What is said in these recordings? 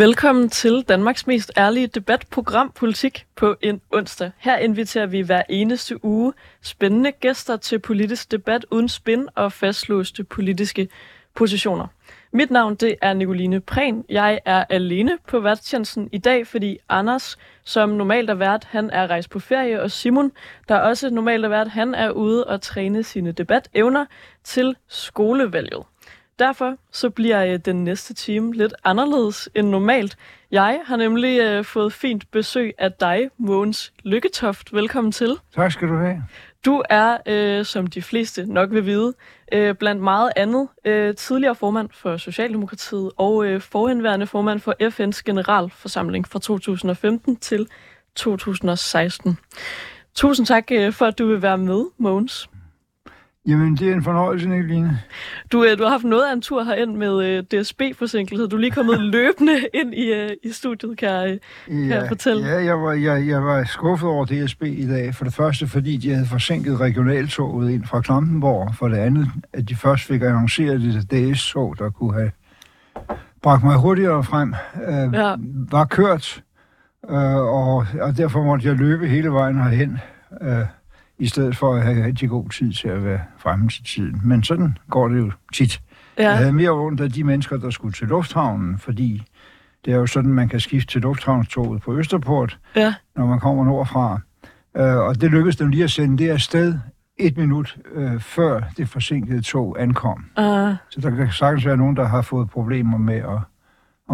Velkommen til Danmarks mest ærlige debatprogram Politik på en onsdag. Her inviterer vi hver eneste uge spændende gæster til politisk debat uden spin og fastlåste politiske positioner. Mit navn det er Nicoline Prehn. Jeg er alene på værtstjenesten i dag, fordi Anders, som normalt er vært, han er rejst på ferie, og Simon, der også normalt er vært, han er ude og træne sine debatevner til skolevalget. Derfor så bliver øh, den næste time lidt anderledes end normalt. Jeg har nemlig øh, fået fint besøg af dig, Mogens Lykketoft. Velkommen til. Tak skal du have. Du er, øh, som de fleste nok vil vide, øh, blandt meget andet øh, tidligere formand for Socialdemokratiet og øh, forhenværende formand for FN's generalforsamling fra 2015 til 2016. Tusind tak øh, for, at du vil være med, Mogens. Jamen, det er en fornøjelse, Nicoline. Du, øh, du har haft noget af en tur herind med øh, DSB-forsinkelse. Du er lige kommet løbende ind i, øh, i studiet, kan jeg, kan ja, jeg fortælle. Ja, jeg var, jeg, jeg var skuffet over DSB i dag. For det første, fordi de havde forsinket regionaltoget ind fra Klampenborg. For det andet, at de først fik annonceret det DS-tog, der kunne have bragt mig hurtigere frem, øh, ja. var kørt. Øh, og, og derfor måtte jeg løbe hele vejen herhen. Øh, i stedet for at have rigtig god tid til at være fremme til tiden. Men sådan går det jo tit. Ja. Jeg havde mere ondt af de mennesker, der skulle til lufthavnen, fordi det er jo sådan, man kan skifte til lufthavnstoget på Østerport, ja. når man kommer nordfra. Uh, og det lykkedes dem lige at sende det afsted et minut uh, før det forsinkede tog ankom. Uh. Så der kan sagtens være nogen, der har fået problemer med at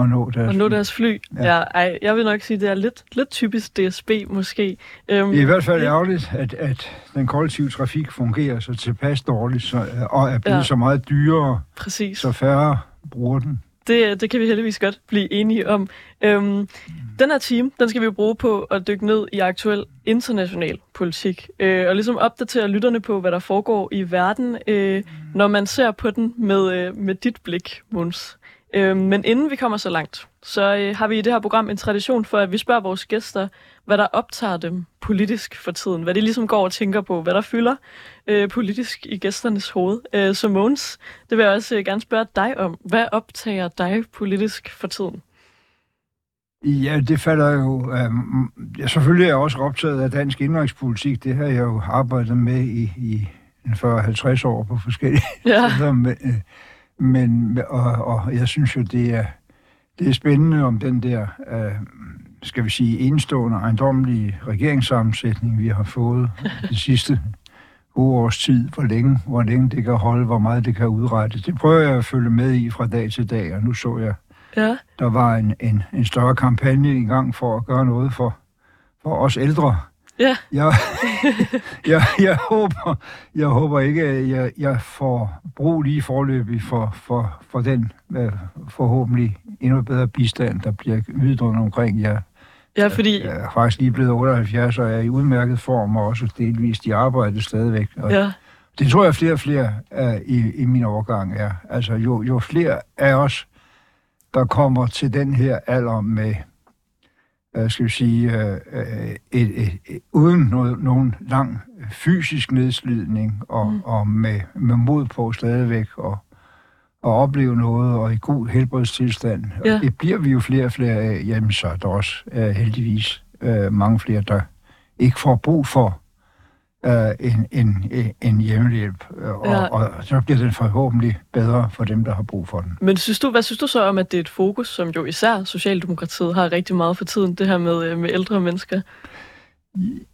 at nå deres, at nå deres fly. Ja. Ja, ej, jeg vil nok sige, at det er lidt, lidt typisk DSB måske. Er i hvert fald ærgerligt, at, at den kollektive trafik fungerer så tilpas dårligt, så, og er blevet ja. så meget dyrere, Præcis. så færre bruger den. Det, det kan vi heldigvis godt blive enige om. Um, den her time, den skal vi jo bruge på at dykke ned i aktuel international politik, uh, og ligesom opdatere lytterne på, hvad der foregår i verden, uh, når man ser på den med, uh, med dit blik, Måns. Øh, men inden vi kommer så langt, så øh, har vi i det her program en tradition for, at vi spørger vores gæster, hvad der optager dem politisk for tiden. Hvad de ligesom går og tænker på, hvad der fylder øh, politisk i gæsternes hoved. Øh, så Måns, det vil jeg også øh, gerne spørge dig om. Hvad optager dig politisk for tiden? Ja, det falder jo... Øh, ja, selvfølgelig er jeg også optaget af dansk indrigspolitik. Det har jeg jo arbejdet med i, i 40-50 år på forskellige ja. steder. Med, øh, men, og, og jeg synes jo, det er, det er spændende om den der, øh, skal vi sige, enestående, ejendommelige regeringssammensætning, vi har fået de sidste års tid, hvor længe, hvor længe det kan holde, hvor meget det kan udrette. Det prøver jeg at følge med i fra dag til dag, og nu så jeg, ja. der var en, en, en større kampagne i gang for at gøre noget for, for os ældre, Ja. Jeg, jeg, jeg, håber, jeg håber ikke, at jeg, jeg får brug lige forløbig for, for, for den uh, forhåbentlig endnu bedre bistand, der bliver ydet omkring jer. Ja, fordi... Jeg er faktisk lige blevet 78 og er i udmærket form, og også delvist i arbejde stadigvæk. Og ja. Det tror jeg, flere og flere uh, i, i min overgang er. Altså, jo, jo flere af os, der kommer til den her alder med øh, skal vi sige, øh, øh, et, et, et, uden noget, nogen lang fysisk nedslidning og, mm. og med, med mod på stadigvæk og, og opleve noget og i god helbredstilstand. Ja. Og det bliver vi jo flere og flere af, jamen så er der også øh, heldigvis øh, mange flere, der ikke får brug for øh, en, en, en hjemmehjælp, øh, og, ja. og, og så bliver den forhåbentlig bedre for dem, der har brug for den. Men synes du, hvad synes du så om, at det er et fokus, som jo især Socialdemokratiet har rigtig meget for tiden, det her med, øh, med ældre mennesker?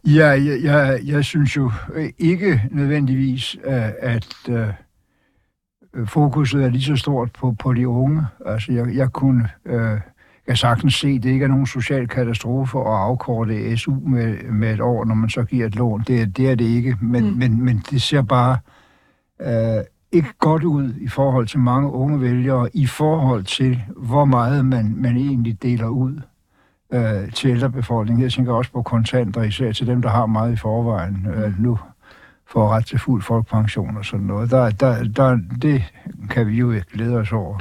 Ja, jeg, jeg, jeg synes jo ikke nødvendigvis, øh, at uh, fokuset er lige så stort på, på de unge. Altså, jeg, jeg kunne... Uh, kan sagtens se, at det ikke er nogen social katastrofe at afkorte SU med, med et år, når man så giver et lån. Det, det er det ikke, men, mm. men, men det ser bare øh, ikke godt ud i forhold til mange unge vælgere, i forhold til, hvor meget man, man egentlig deler ud øh, til ældrebefolkningen. Jeg tænker også på kontanter, især til dem, der har meget i forvejen. Øh, nu får ret til fuld folkepension og sådan noget. Der, der, der, det kan vi jo ikke glæde os over.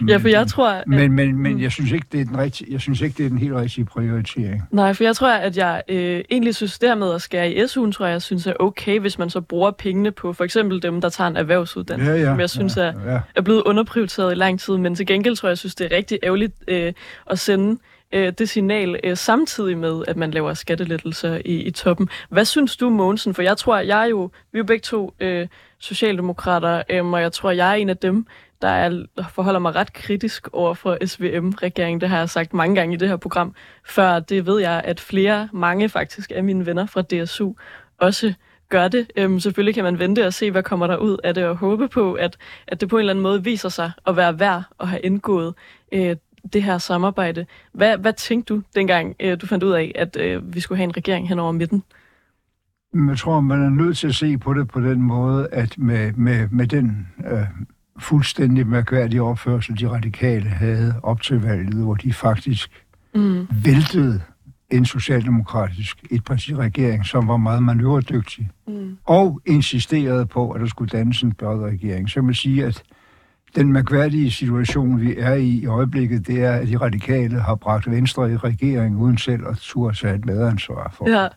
men, ja, for jeg tror... At, men, men, men mm. jeg, synes ikke, det er den rigtige, jeg synes ikke, det er den helt rigtige prioritering. Nej, for jeg tror, at jeg øh, egentlig synes, det med at skære i SU'en, tror jeg, jeg synes er okay, hvis man så bruger pengene på for eksempel dem, der tager en erhvervsuddannelse, ja, ja, som jeg synes ja, ja. Er, er blevet underprioriteret i lang tid. Men til gengæld tror jeg, jeg synes, det er rigtig ærgerligt øh, at sende øh, det signal øh, samtidig med, at man laver skattelettelser i, i toppen. Hvad synes du, Mogensen? For jeg tror, jeg er jo, vi er jo begge to øh, socialdemokrater, øh, og jeg tror, jeg er en af dem, der er, forholder mig ret kritisk over for SVM-regeringen. Det har jeg sagt mange gange i det her program. Før det ved jeg, at flere, mange faktisk af mine venner fra DSU også gør det. Øhm, selvfølgelig kan man vente og se, hvad kommer der ud af det, og håbe på, at, at det på en eller anden måde viser sig at være værd at have indgået øh, det her samarbejde. Hvad, hvad tænkte du dengang, øh, du fandt ud af, at øh, vi skulle have en regering hen over midten? Jeg tror, man er nødt til at se på det på den måde, at med, med, med den øh, fuldstændig mærkværdige opførsel, de radikale havde op til valget, hvor de faktisk mm. væltede en socialdemokratisk etpartiregering, som var meget manøvredygtig, mm. og insisterede på, at der skulle dannes en regering. Så man sige, at den mærkværdige situation, vi er i i øjeblikket, det er, at de radikale har bragt Venstre i regering uden selv at turde sig et medansvar for. Ja.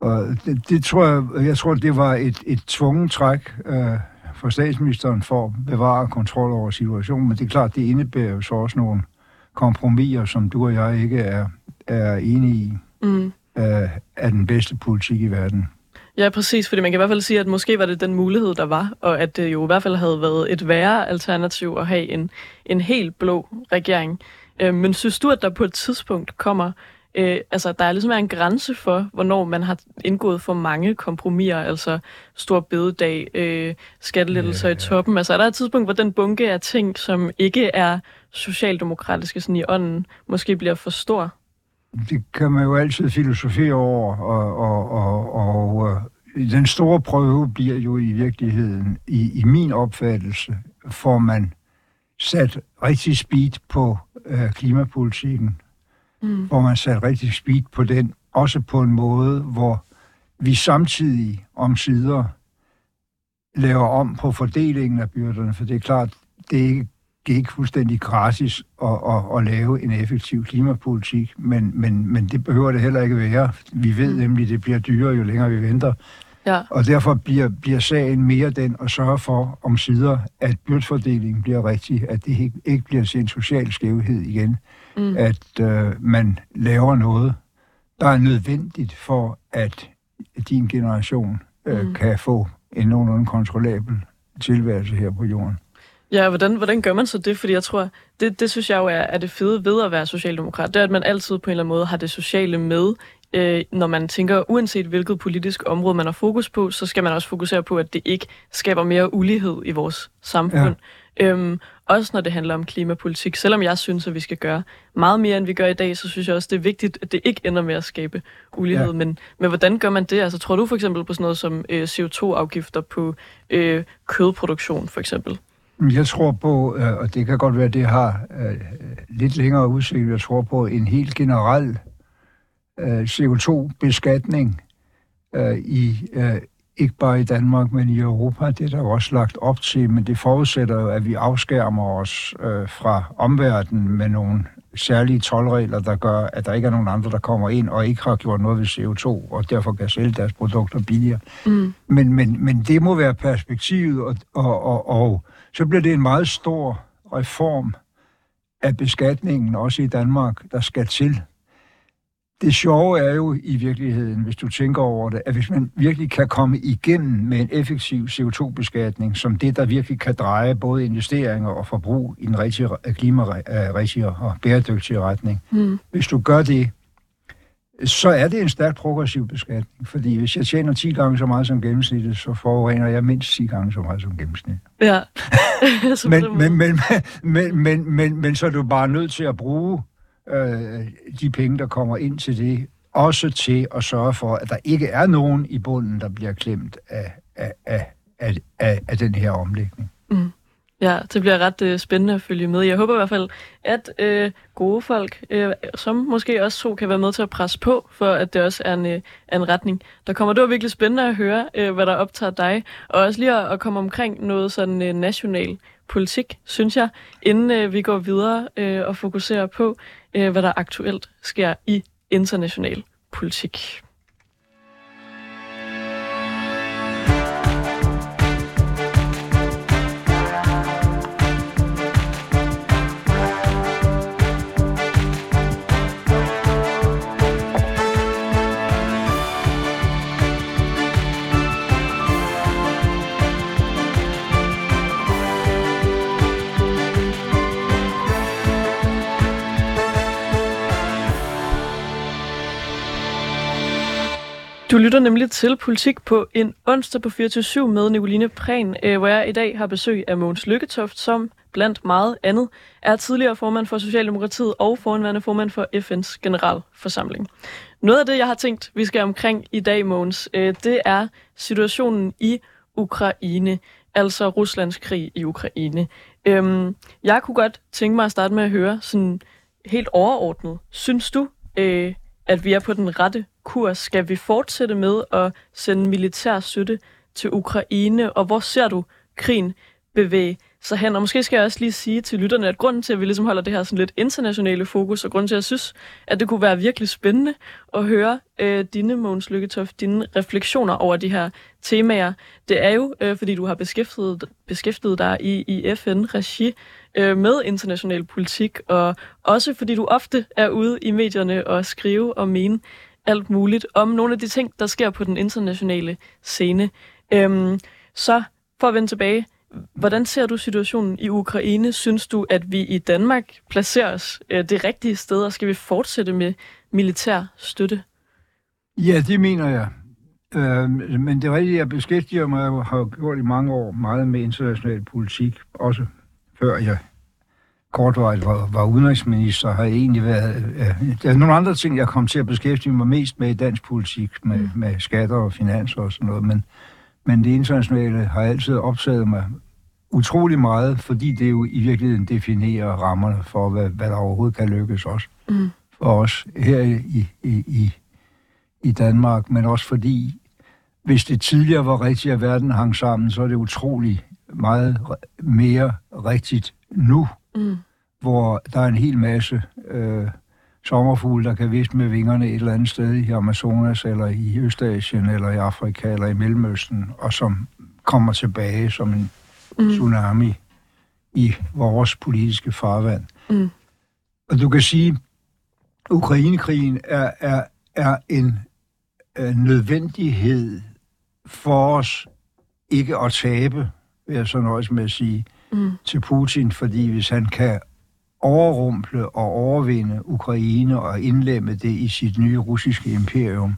Og det, det tror jeg, jeg tror, det var et, et tvunget træk øh, for statsministeren for at bevare kontrol over situationen, men det er klart, det indebærer jo så også nogle kompromiser, som du og jeg ikke er, er enige i, mm. øh, er den bedste politik i verden. Ja, præcis, fordi man kan i hvert fald sige, at måske var det den mulighed, der var, og at det jo i hvert fald havde været et værre alternativ at have en, en helt blå regering. Øh, men synes du, at der på et tidspunkt kommer, øh, altså der er ligesom en grænse for, hvornår man har indgået for mange kompromiser, altså stor bededag, øh, skattelettelser ja, ja. i toppen. Altså er der et tidspunkt, hvor den bunke af ting, som ikke er socialdemokratiske sådan i ånden, måske bliver for stor? Det kan man jo altid filosofere over, og, og, og, og øh, den store prøve bliver jo i virkeligheden, i, i min opfattelse, får man sat rigtig speed på øh, klimapolitikken, mm. hvor man sat rigtig speed på den, også på en måde, hvor vi samtidig om sider laver om på fordelingen af byrderne, for det er klart, det er ikke ikke fuldstændig gratis at, at, at lave en effektiv klimapolitik, men, men, men det behøver det heller ikke være. Vi ved mm. nemlig, at det bliver dyrere, jo længere vi venter. Ja. Og derfor bliver, bliver sagen mere den at sørge for om sider, at byrdsfordelingen bliver rigtig, at det ikke, ikke bliver en social skævhed igen. Mm. At øh, man laver noget, der er nødvendigt for, at din generation øh, mm. kan få en nogenlunde kontrollabel tilværelse her på jorden. Ja, hvordan, hvordan gør man så det? Fordi jeg tror, det, det synes jeg jo er, er det fede ved at være socialdemokrat. Det er, at man altid på en eller anden måde har det sociale med. Øh, når man tænker, uanset hvilket politisk område man har fokus på, så skal man også fokusere på, at det ikke skaber mere ulighed i vores samfund. Ja. Øhm, også når det handler om klimapolitik. Selvom jeg synes, at vi skal gøre meget mere, end vi gør i dag, så synes jeg også, det er vigtigt, at det ikke ender med at skabe ulighed. Ja. Men, men hvordan gør man det? Altså, tror du for eksempel på sådan noget som øh, CO2-afgifter på øh, kødproduktion, for eksempel? Jeg tror på, øh, og det kan godt være, at det har øh, lidt længere udsigt, jeg tror på en helt generel øh, CO2-beskatning i ikke bare i Danmark, men i Europa. Det er der også lagt op til, men det forudsætter jo, at vi afskærmer os fra omverdenen med nogle særlige tolvregler, der gør, at der ikke er nogen andre, der kommer ind og ikke har gjort noget ved CO2, og derfor kan sælge deres produkter billigere. Mm. Men, men, men det må være perspektivet, og, og, og, og så bliver det en meget stor reform af beskatningen, også i Danmark, der skal til. Det sjove er jo i virkeligheden, hvis du tænker over det, at hvis man virkelig kan komme igennem med en effektiv CO2-beskatning, som det, der virkelig kan dreje både investeringer og forbrug i en rigtig klimarigtig og bæredygtig retning. Mm. Hvis du gør det, så er det en stærkt progressiv beskatning. Fordi hvis jeg tjener 10 gange så meget som gennemsnittet, så forurener jeg mindst 10 gange så meget som gennemsnit. Ja. men, men, men, men, men, men, men så er du bare nødt til at bruge øh, de penge, der kommer ind til det, også til at sørge for, at der ikke er nogen i bunden, der bliver klemt af, af, af, af, af, af den her omlægning. Mm. Ja, det bliver ret øh, spændende at følge med. Jeg håber i hvert fald, at øh, gode folk, øh, som måske også to, kan være med til at presse på, for at det også er en, øh, en retning. Der kommer det var virkelig spændende at høre, øh, hvad der optager dig, og også lige at, at komme omkring noget sådan øh, national politik, synes jeg, inden øh, vi går videre øh, og fokuserer på, øh, hvad der aktuelt sker i international politik. Du lytter nemlig til Politik på en onsdag på 24 med Nicoline Prehn, øh, hvor jeg i dag har besøg af Mogens Lykketoft, som blandt meget andet er tidligere formand for Socialdemokratiet og foranværende formand for FN's generalforsamling. Noget af det, jeg har tænkt, vi skal omkring i dag, Mogens, øh, det er situationen i Ukraine, altså Ruslands krig i Ukraine. Øhm, jeg kunne godt tænke mig at starte med at høre sådan helt overordnet. Synes du, øh, at vi er på den rette kurs? Skal vi fortsætte med at sende militær støtte til Ukraine, og hvor ser du krigen bevæge sig hen? Og måske skal jeg også lige sige til lytterne, at grunden til, at vi ligesom holder det her sådan lidt internationale fokus, og grunden til, at jeg synes, at det kunne være virkelig spændende at høre øh, dine, Måns Lykketoft, dine refleksioner over de her temaer, det er jo, øh, fordi du har beskæftiget, beskæftiget dig i, i FN-regi øh, med international politik, og også fordi du ofte er ude i medierne og skrive og mene alt muligt om nogle af de ting, der sker på den internationale scene. Øhm, så for at vende tilbage, hvordan ser du situationen i Ukraine? Synes du, at vi i Danmark placerer os øh, det rigtige sted, og skal vi fortsætte med militær støtte? Ja, det mener jeg. Øh, men det er rigtigt, jeg beskæftiger mig og har gjort i mange år meget med international politik, også før jeg kortvarigt var, var udenrigsminister, har egentlig været... Øh, der er nogle andre ting, jeg kom til at beskæftige mig mest med i dansk politik, med, mm. med skatter og finanser og sådan noget, men, men det internationale har altid optaget mig utrolig meget, fordi det jo i virkeligheden definerer rammerne for, hvad, hvad der overhovedet kan lykkes også. Mm. For os her i, i, i, i Danmark, men også fordi, hvis det tidligere var rigtigt, at verden hang sammen, så er det utrolig meget mere rigtigt nu, mm. hvor der er en hel masse øh, sommerfugle, der kan viste med vingerne et eller andet sted i Amazonas, eller i Østasien, eller i Afrika, eller i Mellemøsten, og som kommer tilbage som en mm. tsunami i vores politiske farvand. Mm. Og du kan sige, at Ukrainekrigen er, er, er en øh, nødvendighed for os ikke at tabe, vil jeg så nøjes med at sige, mm. til Putin, fordi hvis han kan overrumple og overvinde Ukraine og indlemme det i sit nye russiske imperium,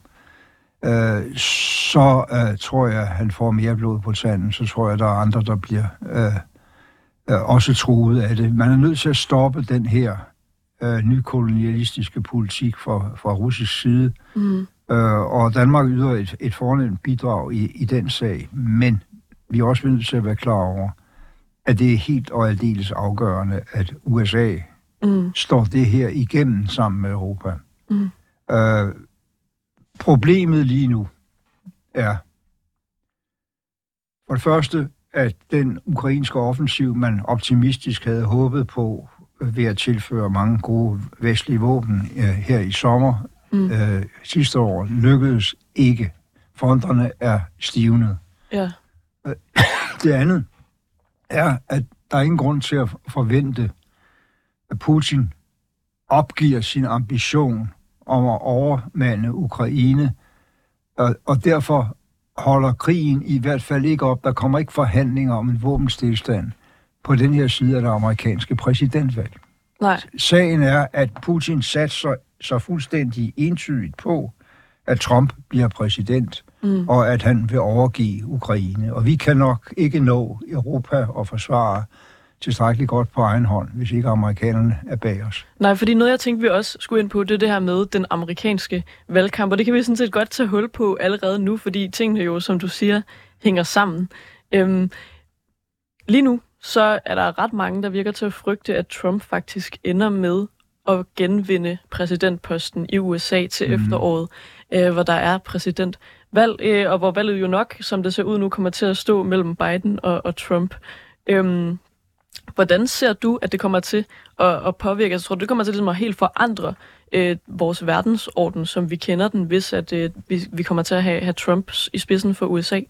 øh, så øh, tror jeg, han får mere blod på tanden. Så tror jeg, der er andre, der bliver øh, øh, også truet af det. Man er nødt til at stoppe den her øh, nykolonialistiske politik fra, fra russisk side. Mm. Øh, og Danmark yder et, et fornemt bidrag i, i den sag. Men vi er også nødt til at være klar over, at det er helt og aldeles afgørende, at USA mm. står det her igennem sammen med Europa. Mm. Øh, problemet lige nu er for det første, at den ukrainske offensiv, man optimistisk havde håbet på ved at tilføre mange gode vestlige våben øh, her i sommer mm. øh, sidste år, lykkedes ikke. Fronterne er stivnet. Ja. Øh, det andet er, at der er ingen grund til at forvente, at Putin opgiver sin ambition om at overmande Ukraine, og, og derfor holder krigen i hvert fald ikke op. Der kommer ikke forhandlinger om en våbenstilstand på den her side af det amerikanske præsidentvalg. Nej. Sagen er, at Putin satser så fuldstændig entydigt på, at Trump bliver præsident, mm. og at han vil overgive Ukraine. Og vi kan nok ikke nå Europa og forsvare tilstrækkeligt godt på egen hånd, hvis ikke amerikanerne er bag os. Nej, fordi noget, jeg tænkte, vi også skulle ind på, det er det her med den amerikanske valgkamp, og det kan vi sådan set godt tage hul på allerede nu, fordi tingene jo, som du siger, hænger sammen. Øhm, lige nu, så er der ret mange, der virker til at frygte, at Trump faktisk ender med at genvinde præsidentposten i USA til mm. efteråret, øh, hvor der er valg, øh, og hvor valget jo nok, som det ser ud nu, kommer til at stå mellem Biden og, og Trump. Øhm, hvordan ser du, at det kommer til at, at påvirke? Jeg tror du, det kommer til ligesom at helt forandre øh, vores verdensorden, som vi kender den, hvis at, øh, vi, vi kommer til at have, have Trump i spidsen for USA?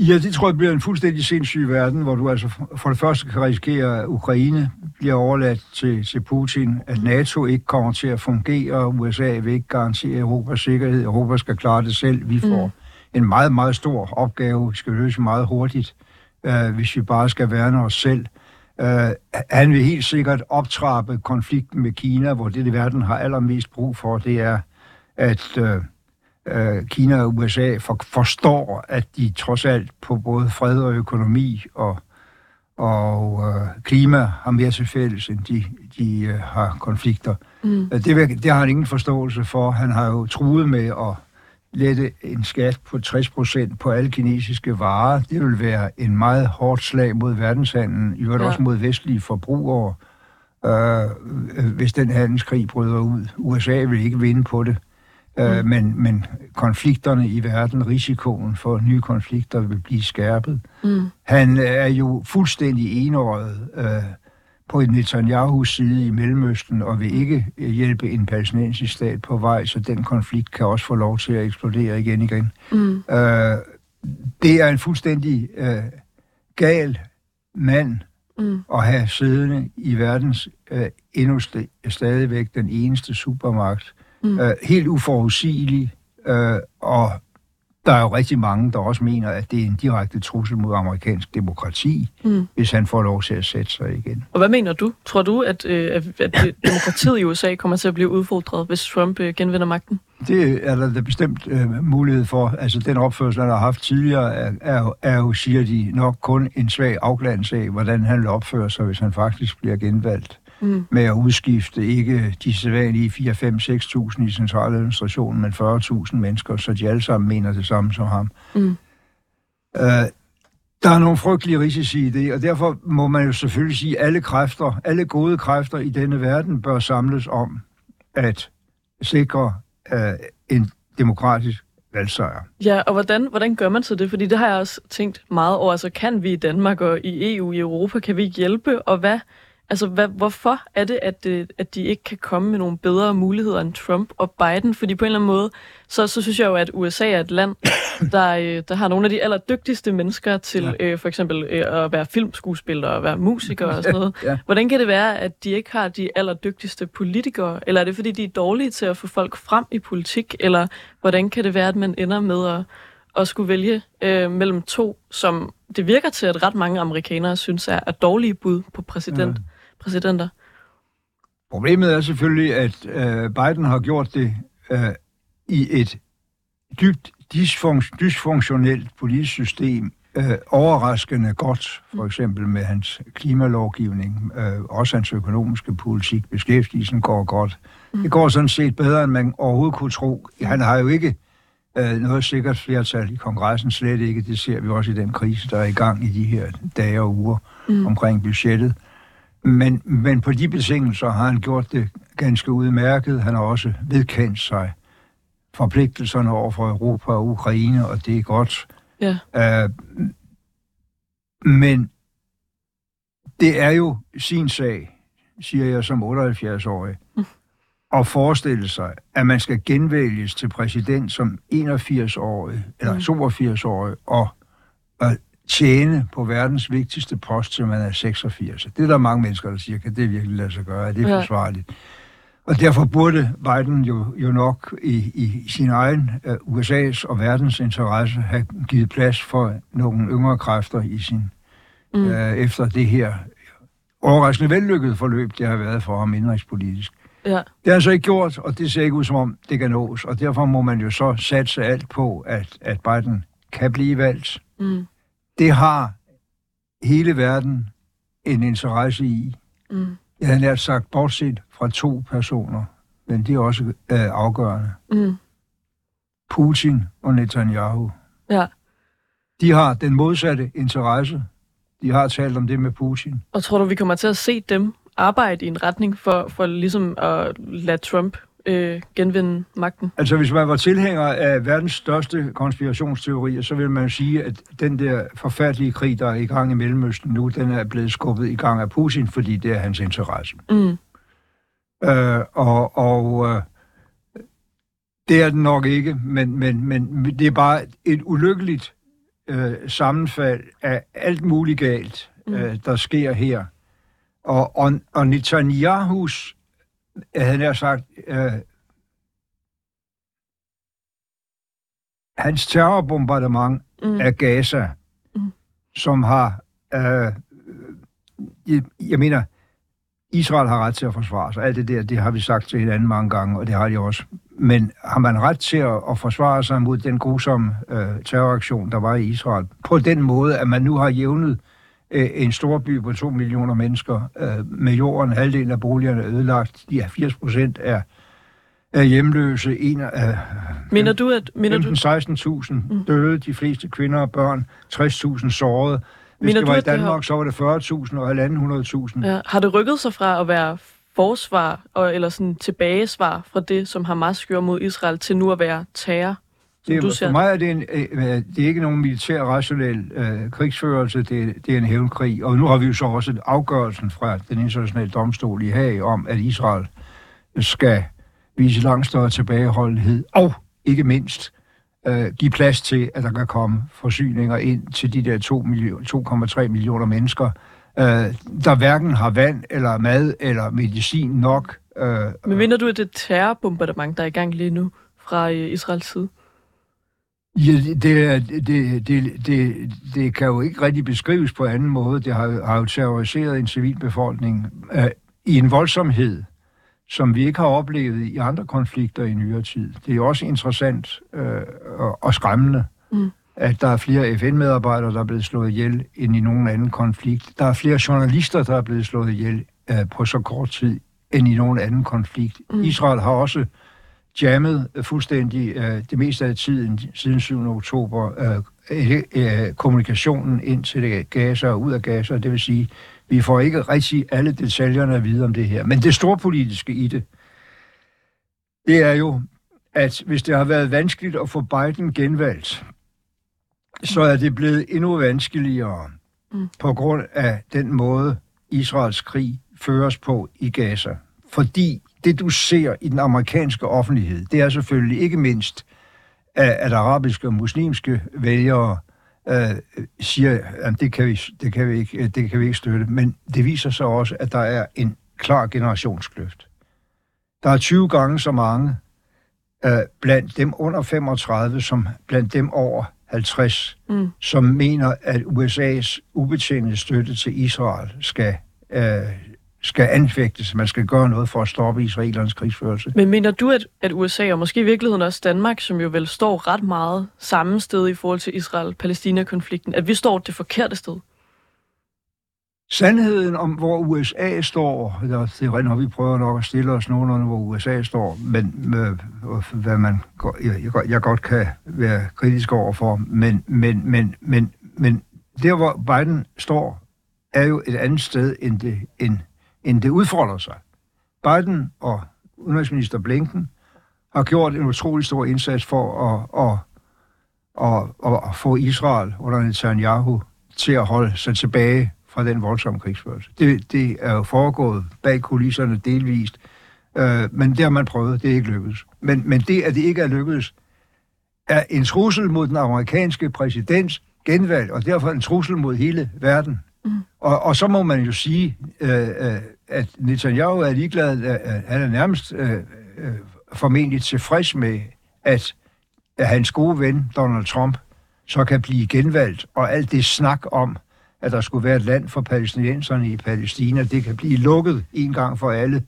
Ja, det tror jeg bliver en fuldstændig sindssyg verden, hvor du altså for det første kan risikere, at Ukraine bliver overladt til, til Putin, at NATO ikke kommer til at fungere, USA vil ikke garantere Europas sikkerhed, Europa skal klare det selv. Vi får mm. en meget, meget stor opgave, vi skal løse meget hurtigt, uh, hvis vi bare skal værne os selv. Uh, han vil helt sikkert optrappe konflikten med Kina, hvor det, det verden har allermest brug for, det er, at uh, øh, Kina og USA for, forstår, at de trods alt på både fred og økonomi og, og øh, klima har mere til fælles, end de, de øh, har konflikter. Mm. Øh, det, det har han ingen forståelse for. Han har jo truet med at lette en skat på 60 procent på alle kinesiske varer. Det vil være en meget hårdt slag mod verdenshandlen, i øvrigt ja. også mod vestlige forbrugere, øh, hvis den handelskrig bryder ud. USA vil ikke vinde på det. Øh, mm. men, men konflikterne i verden, risikoen for nye konflikter vil blive skærpet. Mm. Han er jo fuldstændig enåret øh, på Netanyahus side i Mellemøsten og vil ikke hjælpe en palæstinensisk stat på vej, så den konflikt kan også få lov til at eksplodere igen igen. Mm. Øh, det er en fuldstændig øh, gal mand mm. at have siddende i verdens øh, endnu st- stadigvæk den eneste supermagt, mm. øh, helt uforudsigelig, øh, og der er jo rigtig mange, der også mener, at det er en direkte trussel mod amerikansk demokrati, mm. hvis han får lov til at sætte sig igen. Og hvad mener du? Tror du, at, øh, at demokratiet i USA kommer til at blive udfordret, hvis Trump øh, genvinder magten? Det er der, der bestemt øh, mulighed for. Altså den opførsel, han har haft tidligere, er, er, er jo, siger de, nok kun en svag afgladelse af, hvordan han vil opføre sig, hvis han faktisk bliver genvalgt mm. med at udskifte ikke de sædvanlige 4, 5, 6.000 i centraladministrationen, men 40.000 mennesker, så de alle sammen mener det samme som ham. Mm. Uh, der er nogle frygtelige risici i det, og derfor må man jo selvfølgelig sige, at alle kræfter, alle gode kræfter i denne verden bør samles om at sikre uh, en demokratisk valgsejr. Ja, og hvordan, hvordan gør man så det? Fordi det har jeg også tænkt meget over. Altså, kan vi i Danmark og i EU, i Europa, kan vi hjælpe? Og hvad, Altså, hvad, hvorfor er det, at, øh, at de ikke kan komme med nogle bedre muligheder end Trump og Biden? Fordi på en eller anden måde, så, så synes jeg jo, at USA er et land, der, øh, der har nogle af de allerdygtigste mennesker til ja. øh, for eksempel øh, at være filmskuespillere og være musikere og sådan noget. ja. Hvordan kan det være, at de ikke har de allerdygtigste politikere? Eller er det, fordi de er dårlige til at få folk frem i politik? Eller hvordan kan det være, at man ender med at, at skulle vælge øh, mellem to, som det virker til, at ret mange amerikanere synes er, er dårlige bud på præsident? Ja præsidenter? Problemet er selvfølgelig, at øh, Biden har gjort det øh, i et dybt dysfunk- dysfunktionelt politisk system, øh, overraskende godt, for eksempel med hans klimalovgivning, øh, også hans økonomiske politik, beskæftigelsen går godt. Mm. Det går sådan set bedre, end man overhovedet kunne tro. Han har jo ikke øh, noget sikkert flertal i kongressen, slet ikke. Det ser vi også i den krise, der er i gang i de her dage og uger mm. omkring budgettet. Men, men på de betingelser har han gjort det ganske udmærket. Han har også vedkendt sig forpligtelserne over for Europa og Ukraine, og det er godt. Ja. Uh, men det er jo sin sag, siger jeg som 78-årig, mm. at forestille sig, at man skal genvælges til præsident som 81-årig eller 82-årig, mm. og, og tjene på verdens vigtigste post, til man er 86. Det er der mange mennesker, der siger, kan det virkelig lade sig gøre? Er det ja. forsvarligt? Og derfor burde Biden jo, jo nok i, i sin egen uh, USA's og verdens interesse have givet plads for nogle yngre kræfter i sin mm. uh, efter det her overraskende vellykkede forløb, det har været for ham indrigspolitisk. Ja. Det har så ikke gjort, og det ser ikke ud som om, det kan nås. Og derfor må man jo så satse alt på, at, at Biden kan blive valgt. Mm det har hele verden en interesse i. Mm. Jeg har nært sagt, bortset fra to personer, men det er også øh, afgørende. Mm. Putin og Netanyahu. Ja. De har den modsatte interesse De har talt om det med Putin. Og tror du, vi kommer til at se dem arbejde i en retning for, for ligesom at lade Trump øh, genvinde magten? Altså, hvis man var tilhænger af verdens største konspirationsteorier, så vil man sige, at den der forfærdelige krig, der er i gang i Mellemøsten nu, den er blevet skubbet i gang af Putin, fordi det er hans interesse. Mm. Øh, og og øh, det er den nok ikke, men, men, men det er bare et ulykkeligt øh, sammenfald af alt muligt galt, mm. øh, der sker her. Og, og, og Netanyahus, jeg havde nær sagt, øh, hans terrorbombardement mm. af Gaza, mm. som har, øh, jeg, jeg mener, Israel har ret til at forsvare sig. Alt det der, det har vi sagt til hinanden mange gange, og det har de også. Men har man ret til at, at forsvare sig mod den grusomme øh, terroraktion, der var i Israel, på den måde, at man nu har jævnet øh, en stor by på to millioner mennesker øh, med jorden, halvdelen af boligerne er ødelagt, de er 80 procent af, af hjemløse, en af mener du, at, mener 15-16.000 mm. døde, de fleste kvinder og børn, 60.000 sårede, hvis Mener det var du, i Danmark, har... så var det 40.000 og 1.500.000. Ja. Har det rykket sig fra at være forsvar og, eller sådan tilbagesvar fra det, som Hamas gjorde mod Israel, til nu at være terror? Det, du ser? For mig er det, en, øh, øh, det er ikke nogen militær rationel øh, krigsførelse, det, det er en hævnkrig. Og nu har vi jo så også afgørelsen fra den internationale domstol i Haag om, at Israel skal vise langt større tilbageholdenhed, og ikke mindst øh, give plads til, at der kan komme forsyninger ind til de der 2,3 millioner, millioner mennesker, øh, der hverken har vand eller mad eller medicin nok. Øh, Men mener du, at det terrorbombardement, der er i gang lige nu fra øh, Israels side? Ja, det, det, det, det, det, kan jo ikke rigtig beskrives på anden måde. Det har, har jo terroriseret en civilbefolkning øh, i en voldsomhed, som vi ikke har oplevet i andre konflikter i nyere tid. Det er også interessant øh, og, og skræmmende, mm. at der er flere FN-medarbejdere, der er blevet slået ihjel end i nogen anden konflikt. Der er flere journalister, der er blevet slået ihjel øh, på så kort tid end i nogen anden konflikt. Mm. Israel har også jammet fuldstændig øh, det meste af tiden siden 7. oktober øh, øh, kommunikationen ind til Gaza og ud af Gaza. Det vil sige, vi får ikke rigtig alle detaljerne at vide om det her. Men det storpolitiske i det, det er jo, at hvis det har været vanskeligt at få Biden genvalgt, så er det blevet endnu vanskeligere mm. på grund af den måde, Israels krig føres på i Gaza. Fordi det, du ser i den amerikanske offentlighed, det er selvfølgelig ikke mindst, at arabiske og muslimske vælgere øh, siger, at det kan, vi, det, kan vi ikke, det kan vi ikke støtte. Men det viser sig også, at der er en klar generationskløft. Der er 20 gange så mange øh, blandt dem under 35, som blandt dem over 50, mm. som mener, at USA's ubetjente støtte til Israel skal øh, skal anfægtes. Man skal gøre noget for at stoppe israelernes krigsførelse. Men mener du, at, at USA og måske i virkeligheden også Danmark, som jo vel står ret meget samme sted i forhold til Israel-Palæstina-konflikten, at vi står det forkerte sted? Sandheden om, hvor USA står, det er når vi prøver nok at stille os nogenlunde, hvor USA står, men med, hvad man, jeg, jeg godt kan være kritisk overfor, men, men, men, men, men der, hvor Biden står, er jo et andet sted, end det, end end det udfordrer sig. Biden og udenrigsminister Blinken har gjort en utrolig stor indsats for at, at, at, at få Israel under Netanyahu til at holde sig tilbage fra den voldsomme krigsførelse. Det, det er jo foregået bag kulisserne delvist, øh, men det har man prøvet, det er ikke lykkedes. Men, men det, at det ikke er lykkedes, er en trussel mod den amerikanske præsidents genvalg, og derfor en trussel mod hele verden. Mm. Og, og så må man jo sige, øh, øh at Netanyahu er ligeglad, at han er nærmest øh, øh, formentlig tilfreds med, at, at hans gode ven, Donald Trump, så kan blive genvalgt, og alt det snak om, at der skulle være et land for palæstinenserne i Palæstina, det kan blive lukket en gang for alle,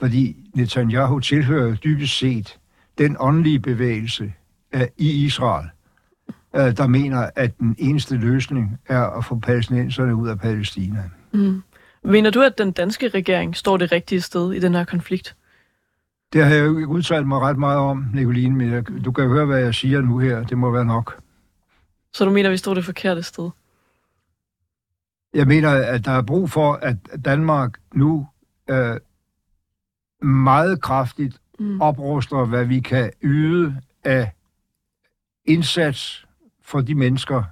fordi Netanyahu tilhører dybest set den åndelige bevægelse i Israel, uh, der mener, at den eneste løsning er at få palæstinenserne ud af Palæstina. Mm. Mener du, at den danske regering står det rigtige sted i den her konflikt? Det har jeg jo ikke udtalt mig ret meget om, Nicoline, men jeg, du kan høre, hvad jeg siger nu her. Det må være nok. Så du mener, vi står det forkerte sted? Jeg mener, at der er brug for, at Danmark nu øh, meget kraftigt mm. opruster, hvad vi kan yde af indsats for de mennesker,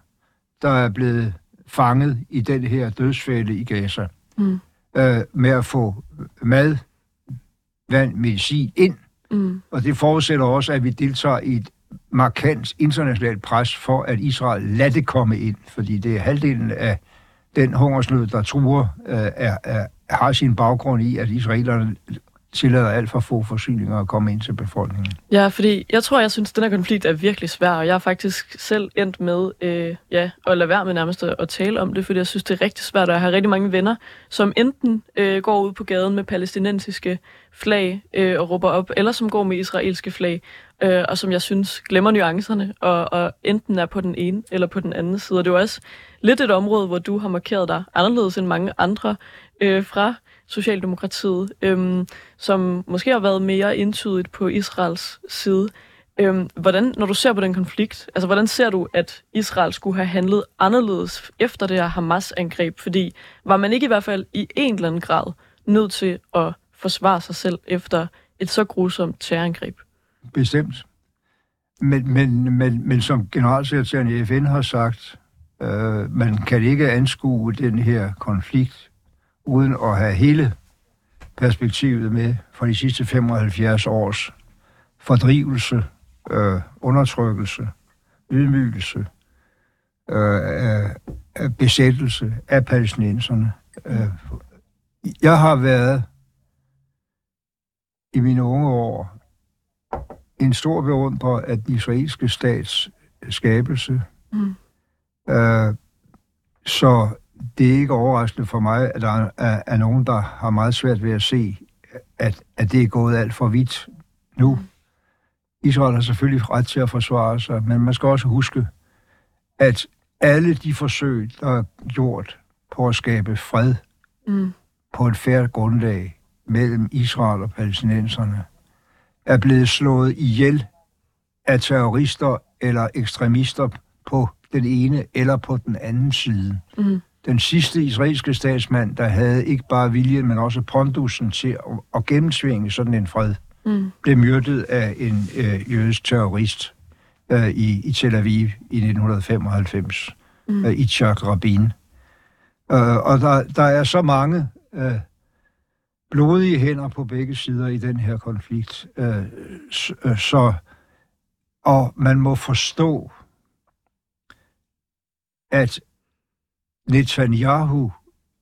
der er blevet fanget i den her dødsfælde i Gaza. Mm. Øh, med at få mad, vand, medicin ind. Mm. Og det forudsætter også, at vi deltager i et markant internationalt pres for, at Israel lader det komme ind. Fordi det er halvdelen af den hungersnød, der truer, øh, er, er, har sin baggrund i, at israelerne tillader alt for få forsyninger at komme ind til befolkningen. Ja, fordi jeg tror, jeg synes, at den her konflikt er virkelig svær, og jeg har faktisk selv endt med øh, ja, at lade være med nærmest at tale om det, fordi jeg synes, det er rigtig svært, og jeg har rigtig mange venner, som enten øh, går ud på gaden med palæstinensiske flag øh, og råber op, eller som går med israelske flag, øh, og som jeg synes glemmer nuancerne, og, og enten er på den ene eller på den anden side. Og det er jo også lidt et område, hvor du har markeret dig anderledes end mange andre øh, fra Socialdemokratiet, øhm, som måske har været mere entydigt på Israels side. Øhm, hvordan, når du ser på den konflikt, altså hvordan ser du, at Israel skulle have handlet anderledes efter det her Hamas-angreb? Fordi var man ikke i hvert fald i en eller anden grad nødt til at forsvare sig selv efter et så grusomt terrorangreb? Bestemt. Men, men, men, men som generalsekretæren i FN har sagt, øh, man kan ikke anskue den her konflikt uden at have hele perspektivet med for de sidste 75 års fordrivelse, øh, undertrykkelse, ydmygelse, øh, øh, besættelse af palæstinenserne. Øh, jeg har været i mine unge år en stor beundrer af den israelske stats skabelse. Mm. Øh, så det er ikke overraskende for mig, at der er, er nogen, der har meget svært ved at se, at, at det er gået alt for vidt nu. Israel har selvfølgelig ret til at forsvare sig, men man skal også huske, at alle de forsøg, der er gjort på at skabe fred mm. på et færdigt grundlag mellem Israel og palæstinenserne, er blevet slået ihjel af terrorister eller ekstremister på den ene eller på den anden side. Mm den sidste israelske statsmand, der havde ikke bare viljen, men også pondusen til at, at gennemsvinge sådan en fred, mm. blev myrdet af en øh, jødisk terrorist øh, i, i Tel Aviv i 1995, mm. øh, Itzhak Rabin. Øh, og der, der er så mange øh, blodige hænder på begge sider i den her konflikt. Øh, øh så, og man må forstå, at Netanyahu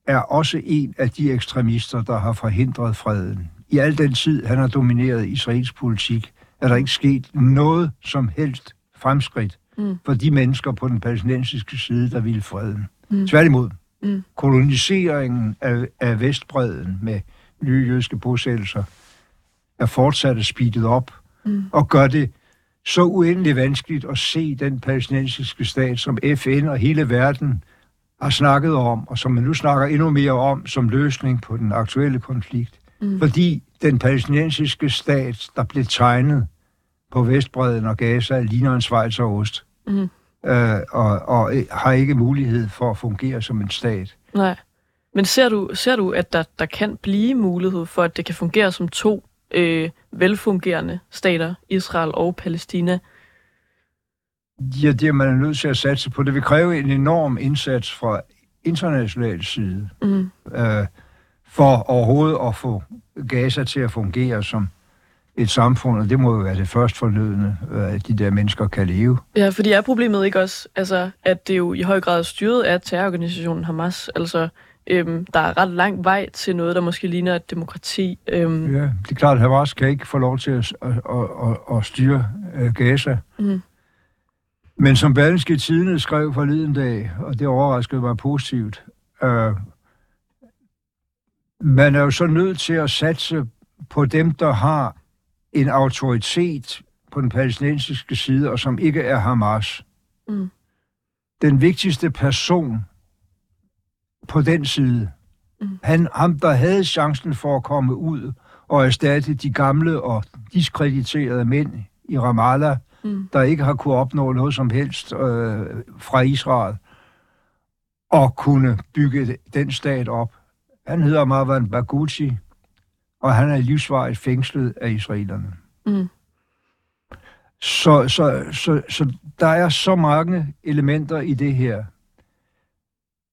er også en af de ekstremister, der har forhindret freden. I al den tid, han har domineret israelsk politik, er der ikke sket noget som helst fremskridt mm. for de mennesker på den palæstinensiske side, der ville freden. Mm. Tværtimod, mm. koloniseringen af, af Vestbreden med nye jødiske bosættelser er fortsat speedet op mm. og gør det så uendelig vanskeligt at se den palæstinensiske stat, som FN og hele verden har snakket om, og som man nu snakker endnu mere om som løsning på den aktuelle konflikt. Mm. Fordi den palæstinensiske stat, der blev tegnet på Vestbreden og Gaza, ligner en svejserost. Mm. Øh, og, og har ikke mulighed for at fungere som en stat. Nej. Men ser du, ser du at der, der kan blive mulighed for, at det kan fungere som to øh, velfungerende stater, Israel og Palæstina? Ja, det er man nødt til at satse på. Det vil kræve en enorm indsats fra international side, mm. øh, for overhovedet at få Gaza til at fungere som et samfund, og det må jo være det første fornødende, øh, at de der mennesker kan leve. Ja, fordi er problemet ikke også, altså, at det jo i høj grad er styret af terrororganisationen Hamas? Altså, øhm, der er ret lang vej til noget, der måske ligner et demokrati. Øhm. Ja, det er klart, at Hamas kan ikke få lov til at, at, at, at, at styre øh, Gaza. Mm. Men som Berlingske Tidene skrev forleden dag, og det overraskede mig positivt, øh, man er jo så nødt til at satse på dem, der har en autoritet på den palæstinensiske side, og som ikke er Hamas. Mm. Den vigtigste person på den side, mm. han, ham der havde chancen for at komme ud og erstatte de gamle og diskrediterede mænd i Ramallah, mm. der ikke har kunne opnå noget som helst øh, fra Israel, at kunne bygge den stat op. Han hedder Marwan Barghouti, og han er livsvarigt fængslet af israelerne. Mm. Så, så, så, så der er så mange elementer i det her.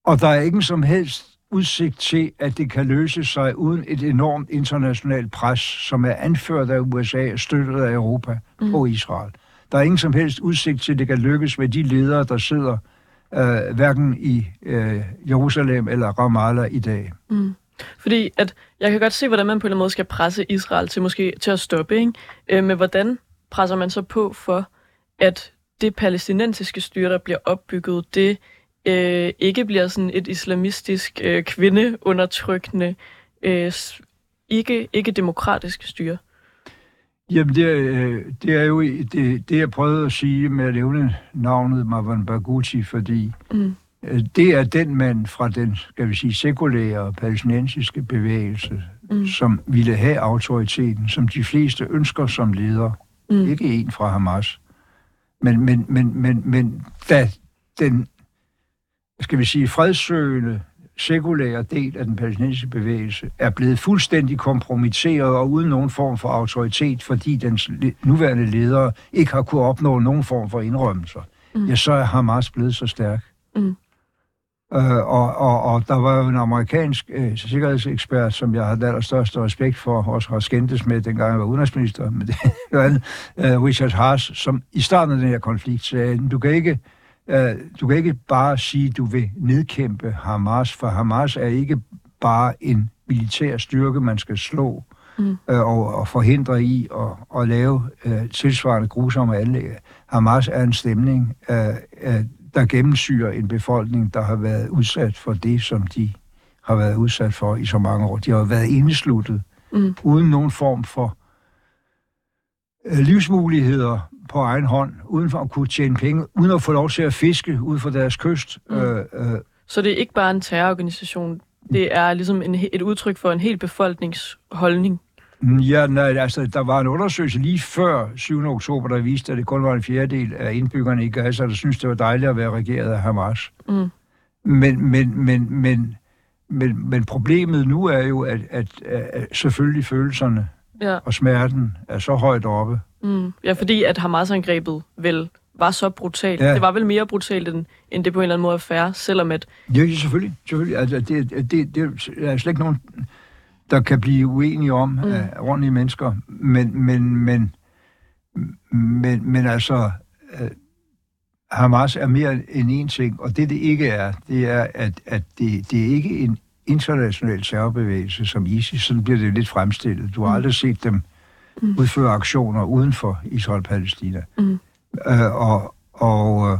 Og der er ingen som helst udsigt til, at det kan løse sig uden et enormt internationalt pres, som er anført af USA og støttet af Europa mm. på Israel. Der er ingen som helst udsigt til, at det kan lykkes med de ledere, der sidder øh, hverken i øh, Jerusalem eller Ramallah i dag. Mm. Fordi at jeg kan godt se, hvordan man på en eller anden måde skal presse Israel til måske til at stoppe, ikke? Øh, men hvordan presser man så på for, at det palæstinensiske styre, der bliver opbygget, det øh, ikke bliver sådan et islamistisk, øh, kvindeundertrykkende, øh, ikke, ikke demokratisk styre? Jamen, det er, øh, det er jo det, det, jeg prøvede at sige med at nævne navnet Marwan Barghouti, fordi mm. Øh, det er den mand fra den, skal vi sige, sekulære palæstinensiske bevægelse, mm. som ville have autoriteten, som de fleste ønsker som leder. Mm. Ikke en fra Hamas. Men, men, men, men, men da den, skal vi sige, fredsøgende sekulære del af den palæstinensiske bevægelse er blevet fuldstændig kompromitteret og uden nogen form for autoritet, fordi den nuværende ledere ikke har kunnet opnå nogen form for indrømmelser, mm. ja, så er Hamas blevet så stærk. Mm. Øh, og, og, og der var jo en amerikansk øh, sikkerhedsekspert, som jeg har den allerstørste respekt for, også har skændtes med, dengang jeg var udenrigsminister, men det øh, Richard Haas, som i starten af den her konflikt sagde, du kan ikke øh, du kan ikke bare sige, at du vil nedkæmpe Hamas, for Hamas er ikke bare en militær styrke, man skal slå mm. øh, og, og forhindre i at, at lave øh, tilsvarende grusomme anlæg. Hamas er en stemning, øh, øh, der gennemsyrer en befolkning, der har været udsat for det, som de har været udsat for i så mange år. De har været indesluttet, mm. uden nogen form for øh, livsmuligheder på egen hånd, uden for at kunne tjene penge, uden at få lov til at fiske ud for deres kyst. Mm. Øh, øh. Så det er ikke bare en terrororganisation, det er ligesom en, et udtryk for en hel befolkningsholdning? Ja, nej, altså, der var en undersøgelse lige før 7. oktober, der viste, at det kun var en fjerdedel af indbyggerne i Gaza, der synes det var dejligt at være regeret af Hamas. Mm. Men, men, men, men, men, men problemet nu er jo, at, at, at selvfølgelig følelserne ja. og smerten er så højt oppe. Mm. Ja, fordi at Hamas-angrebet vel var så brutalt. Ja. Det var vel mere brutalt, end, end det på en eller anden måde er fair, selvom at... Ja, selvfølgelig. selvfølgelig. Altså, det, det, det er slet ikke nogen der kan blive uenige om mm. af ordentlige mennesker. Men, men, men, men, men altså, uh, Hamas er mere end en ting, og det det ikke er, det er, at, at det, det er ikke en international terrorbevægelse som ISIS. Sådan bliver det lidt fremstillet. Du har mm. aldrig set dem mm. udføre aktioner uden for Israel-Palæstina. Mm. Uh, og og uh,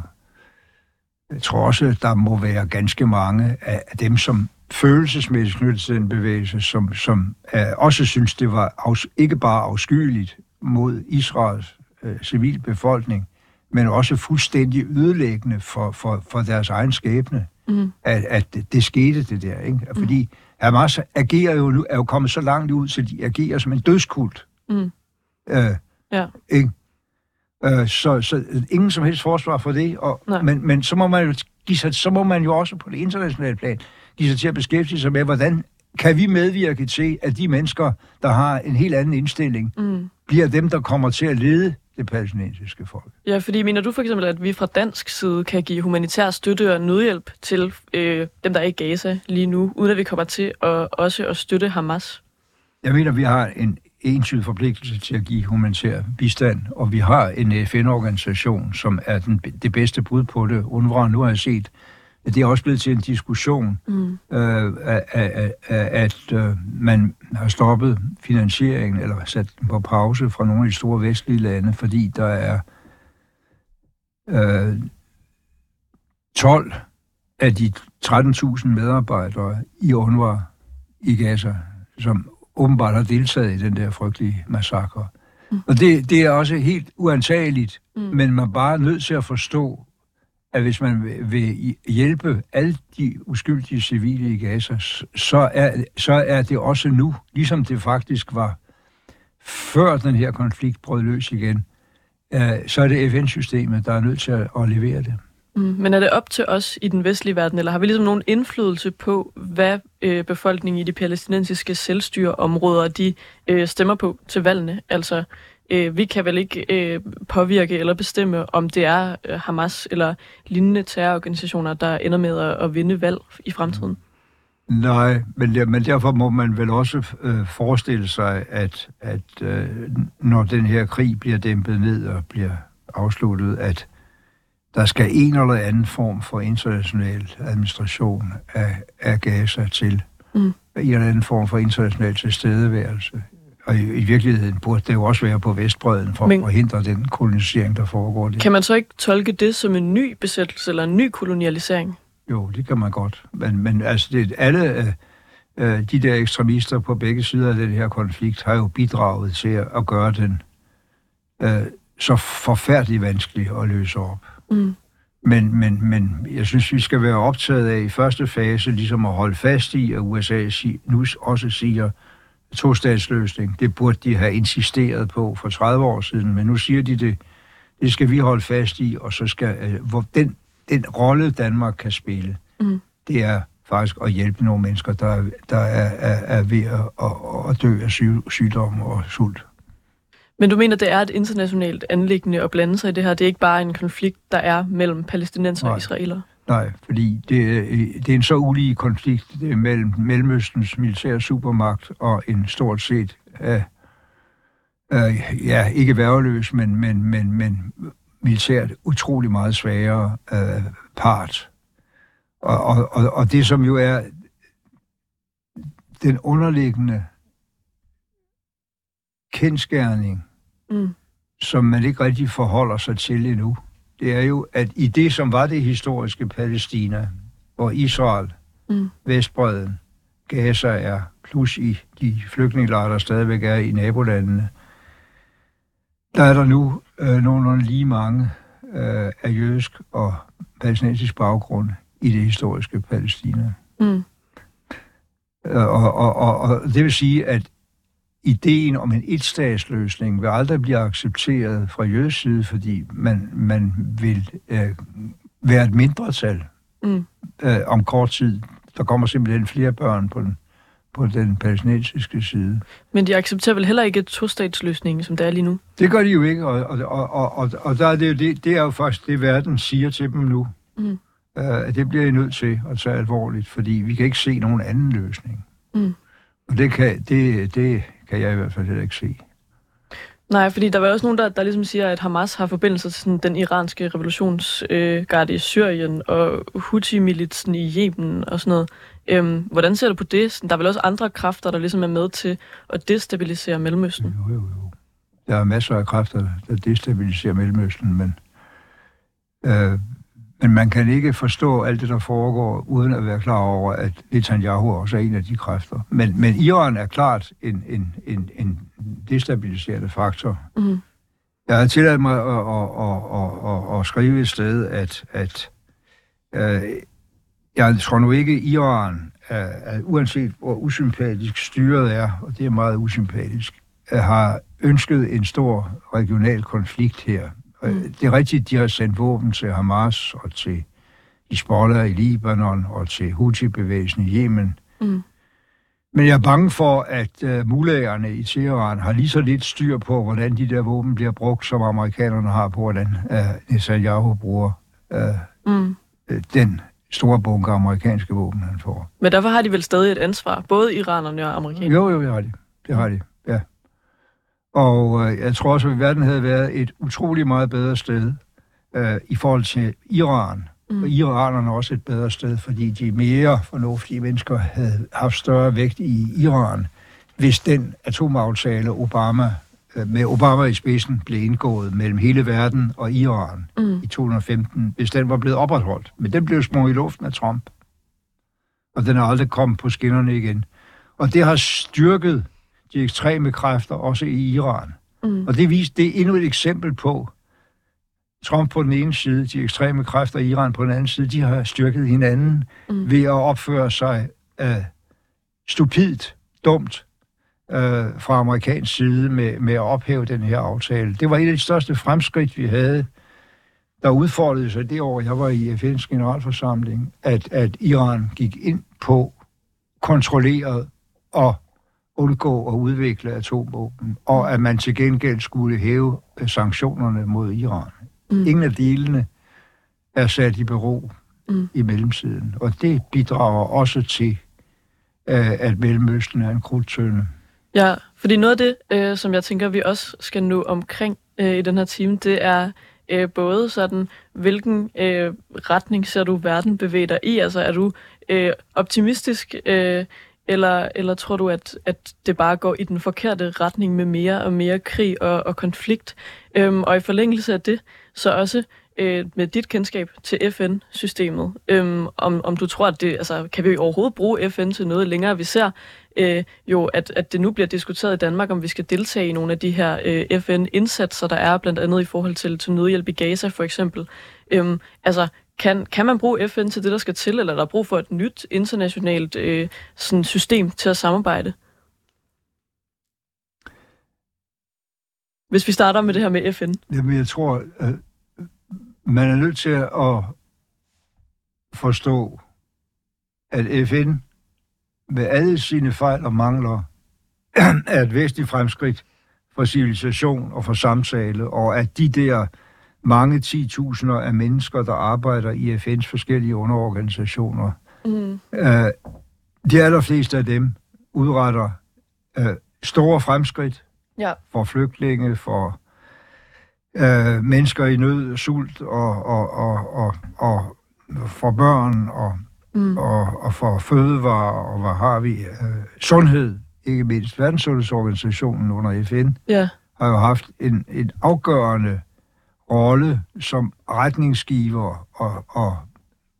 jeg tror også, der må være ganske mange af dem, som følelsesmæssigt knyttet til den bevægelse, som, som uh, også synes, det var afs- ikke bare afskyeligt mod Israels uh, civilbefolkning, men også fuldstændig ødelæggende for, for, for deres egen skæbne, mm. at, at det, det skete det der. Ikke? Fordi mm. Hamas agerer jo nu, er jo kommet så langt ud, så de agerer som en dødskult. Mm. Uh, ja. Ikke? Uh, så, så ingen som helst forsvar for det, og, men, men så må man jo give sig, så må man jo også på det internationale plan give sig til at beskæftige sig med, hvordan kan vi medvirke til, at de mennesker, der har en helt anden indstilling, mm. bliver dem, der kommer til at lede det palæstinensiske folk. Ja, fordi mener du for eksempel, at vi fra dansk side kan give humanitær støtte og nødhjælp til øh, dem, der er i Gaza lige nu, uden at vi kommer til at, også at støtte Hamas? Jeg mener, vi har en entydig forpligtelse til at give humanitær bistand, og vi har en FN-organisation, som er den, det bedste bud på det. UNRWA, nu har jeg set det er også blevet til en diskussion, mm. øh, at, at, at øh, man har stoppet finansieringen, eller sat den på pause fra nogle af de store vestlige lande, fordi der er øh, 12 af de 13.000 medarbejdere i UNRWA i Gaza, som åbenbart har deltaget i den der frygtelige massakre. Mm. Og det, det er også helt uantageligt, mm. men man er bare nødt til at forstå, at hvis man vil hjælpe alle de uskyldige civile i Gaza, så er, så er det også nu, ligesom det faktisk var før den her konflikt brød løs igen, så er det FN-systemet, der er nødt til at, levere det. Mm, men er det op til os i den vestlige verden, eller har vi ligesom nogen indflydelse på, hvad øh, befolkningen i de palæstinensiske selvstyreområder, de øh, stemmer på til valgene? Altså, øh, vi kan vel ikke øh, påvirke eller bestemme, om det er øh, Hamas eller lignende terrororganisationer, der ender med at, at vinde valg i fremtiden? Nej, men, der, men derfor må man vel også øh, forestille sig, at, at øh, når den her krig bliver dæmpet ned og bliver afsluttet, at der skal en eller anden form for international administration af, af Gaza til. Mm. En eller anden form for international tilstedeværelse. Og i, i virkeligheden burde det jo også være på Vestbreden for Men, at forhindre den kolonisering, der foregår der. Kan man så ikke tolke det som en ny besættelse eller en ny kolonialisering? Jo, det kan man godt. Men, men altså, det, alle øh, øh, de der ekstremister på begge sider af den her konflikt har jo bidraget til at gøre den øh, så forfærdeligt vanskelig at løse op. Mm. Men, men, men jeg synes, vi skal være optaget af i første fase ligesom at holde fast i, at USA nu også siger, to-statsløsning. Det burde de have insisteret på for 30 år siden, men nu siger de det. Det skal vi holde fast i, og så skal øh, hvor den, den rolle, Danmark kan spille, mm. det er faktisk at hjælpe nogle mennesker, der, der er, er, er ved at, at, at dø af syg, sygdom og sult. Men du mener, det er et internationalt anlæggende at blande sig i det her? Det er ikke bare en konflikt, der er mellem palæstinenser og israeler? Nej, fordi det, det er en så ulige konflikt mellem Mellemøstens militære supermagt og en stort set, uh, uh, ja, ikke værveløs, men, men, men, men militært utrolig meget svagere uh, part. Og, og, og, og det, som jo er den underliggende kendskærning, mm. som man ikke rigtig forholder sig til endnu, det er jo, at i det, som var det historiske Palæstina, hvor Israel, mm. Vestbreden, Gaza er, plus i de flygtningelejre, der stadigvæk er i nabolandene, der er der nu øh, nogenlunde lige mange øh, af jødisk og palæstinensisk baggrund i det historiske Palæstina. Mm. Og, og, og, og det vil sige, at ideen om en etstatsløsning vil aldrig blive accepteret fra jødisk side, fordi man, man vil øh, være et mindretal mm. øh, om kort tid. Der kommer simpelthen flere børn på den, på den palæstinensiske side. Men de accepterer vel heller ikke et to-statsløsning, som det er lige nu? Det gør de jo ikke, og, og, og, og, og der er det, det, det er jo faktisk det, verden siger til dem nu. Mm. Uh, det bliver I nødt til at tage alvorligt, fordi vi kan ikke se nogen anden løsning. Mm. Og det, kan, det, det kan jeg i hvert fald heller ikke se. Nej, fordi der var også nogen, der, der ligesom siger, at Hamas har forbindelse til sådan, den iranske revolutionsgarde øh, i Syrien og Houthi-militsen i Yemen og sådan noget. Øhm, hvordan ser du på det? Der er vel også andre kræfter, der ligesom er med til at destabilisere Mellemøsten? Jo, jo, jo. Der er masser af kræfter, der destabiliserer Mellemøsten, men øh, men man kan ikke forstå alt det, der foregår, uden at være klar over, at Netanyahu også er en af de kræfter. Men, men Iran er klart en, en, en, en destabiliserende faktor. Mm. Jeg har tilladt mig at, at, at, at, at skrive et sted, at, at uh, jeg tror nu ikke, at Iran, er, er, uanset hvor usympatisk styret er, og det er meget usympatisk, har ønsket en stor regional konflikt her Mm. Det er rigtigt, de har sendt våben til Hamas og til Hezbollah i Libanon og til Houthi-bevægelsen i Yemen. Mm. Men jeg er bange for, at uh, mulægerne i Teheran har lige så lidt styr på, hvordan de der våben bliver brugt, som amerikanerne har på, hvordan uh, Netanyahu bruger uh, mm. den store bunke amerikanske våben, han får. Men derfor har de vel stadig et ansvar, både iranerne og amerikanerne? Jo, jo, det har de. Det har de. Og øh, jeg tror også, at verden havde været et utroligt meget bedre sted øh, i forhold til Iran. Mm. Og iranerne er også et bedre sted, fordi de mere fornuftige mennesker havde haft større vægt i Iran, hvis den atomaftale Obama øh, med Obama i spidsen blev indgået mellem hele verden og Iran mm. i 2015, hvis den var blevet opretholdt. Men den blev sprunget i luften af Trump. Og den er aldrig kommet på skinnerne igen. Og det har styrket de ekstreme kræfter, også i Iran. Mm. Og det, vis, det er endnu et eksempel på, Trump på den ene side, de ekstreme kræfter i Iran på den anden side, de har styrket hinanden mm. ved at opføre sig uh, stupidt, dumt uh, fra amerikansk side med, med at ophæve den her aftale. Det var et af de største fremskridt, vi havde der udfordrede sig det år, jeg var i FN's generalforsamling, at, at Iran gik ind på kontrolleret og undgå at udvikle atomvåben, og at man til gengæld skulle hæve sanktionerne mod Iran. Mm. Ingen af delene er sat i bero mm. i mellemtiden, og det bidrager også til, øh, at Mellemøsten er en krudtønde. Ja, fordi noget af det, øh, som jeg tænker, vi også skal nå omkring øh, i den her time, det er øh, både sådan, hvilken øh, retning ser du verden bevæge dig i? Altså er du øh, optimistisk, øh, eller, eller tror du, at, at det bare går i den forkerte retning med mere og mere krig og, og konflikt? Øhm, og i forlængelse af det, så også øh, med dit kendskab til FN-systemet, øhm, om, om du tror, at det, altså, kan vi overhovedet bruge FN til noget længere? Vi ser øh, jo, at, at det nu bliver diskuteret i Danmark, om vi skal deltage i nogle af de her øh, FN-indsatser, der er blandt andet i forhold til, til nødhjælp i Gaza for eksempel. Øhm, altså, kan, kan man bruge FN til det, der skal til, eller er der brug for et nyt internationalt øh, sådan system til at samarbejde? Hvis vi starter med det her med FN. Jamen, jeg tror, at man er nødt til at forstå, at FN med alle sine fejl og mangler er et væsentligt fremskridt for civilisation og for samtale, og at de der mange 10.000 af mennesker, der arbejder i FN's forskellige underorganisationer, mm. øh, de allerfleste af dem udretter øh, store fremskridt ja. for flygtninge, for øh, mennesker i nød, sult og, og, og, og, og for børn og, mm. og, og for fødevarer og hvad har vi? Øh, sundhed, ikke mindst. Verdenssundhedsorganisationen under FN ja. har jo haft en, en afgørende rolle som retningsgiver og, og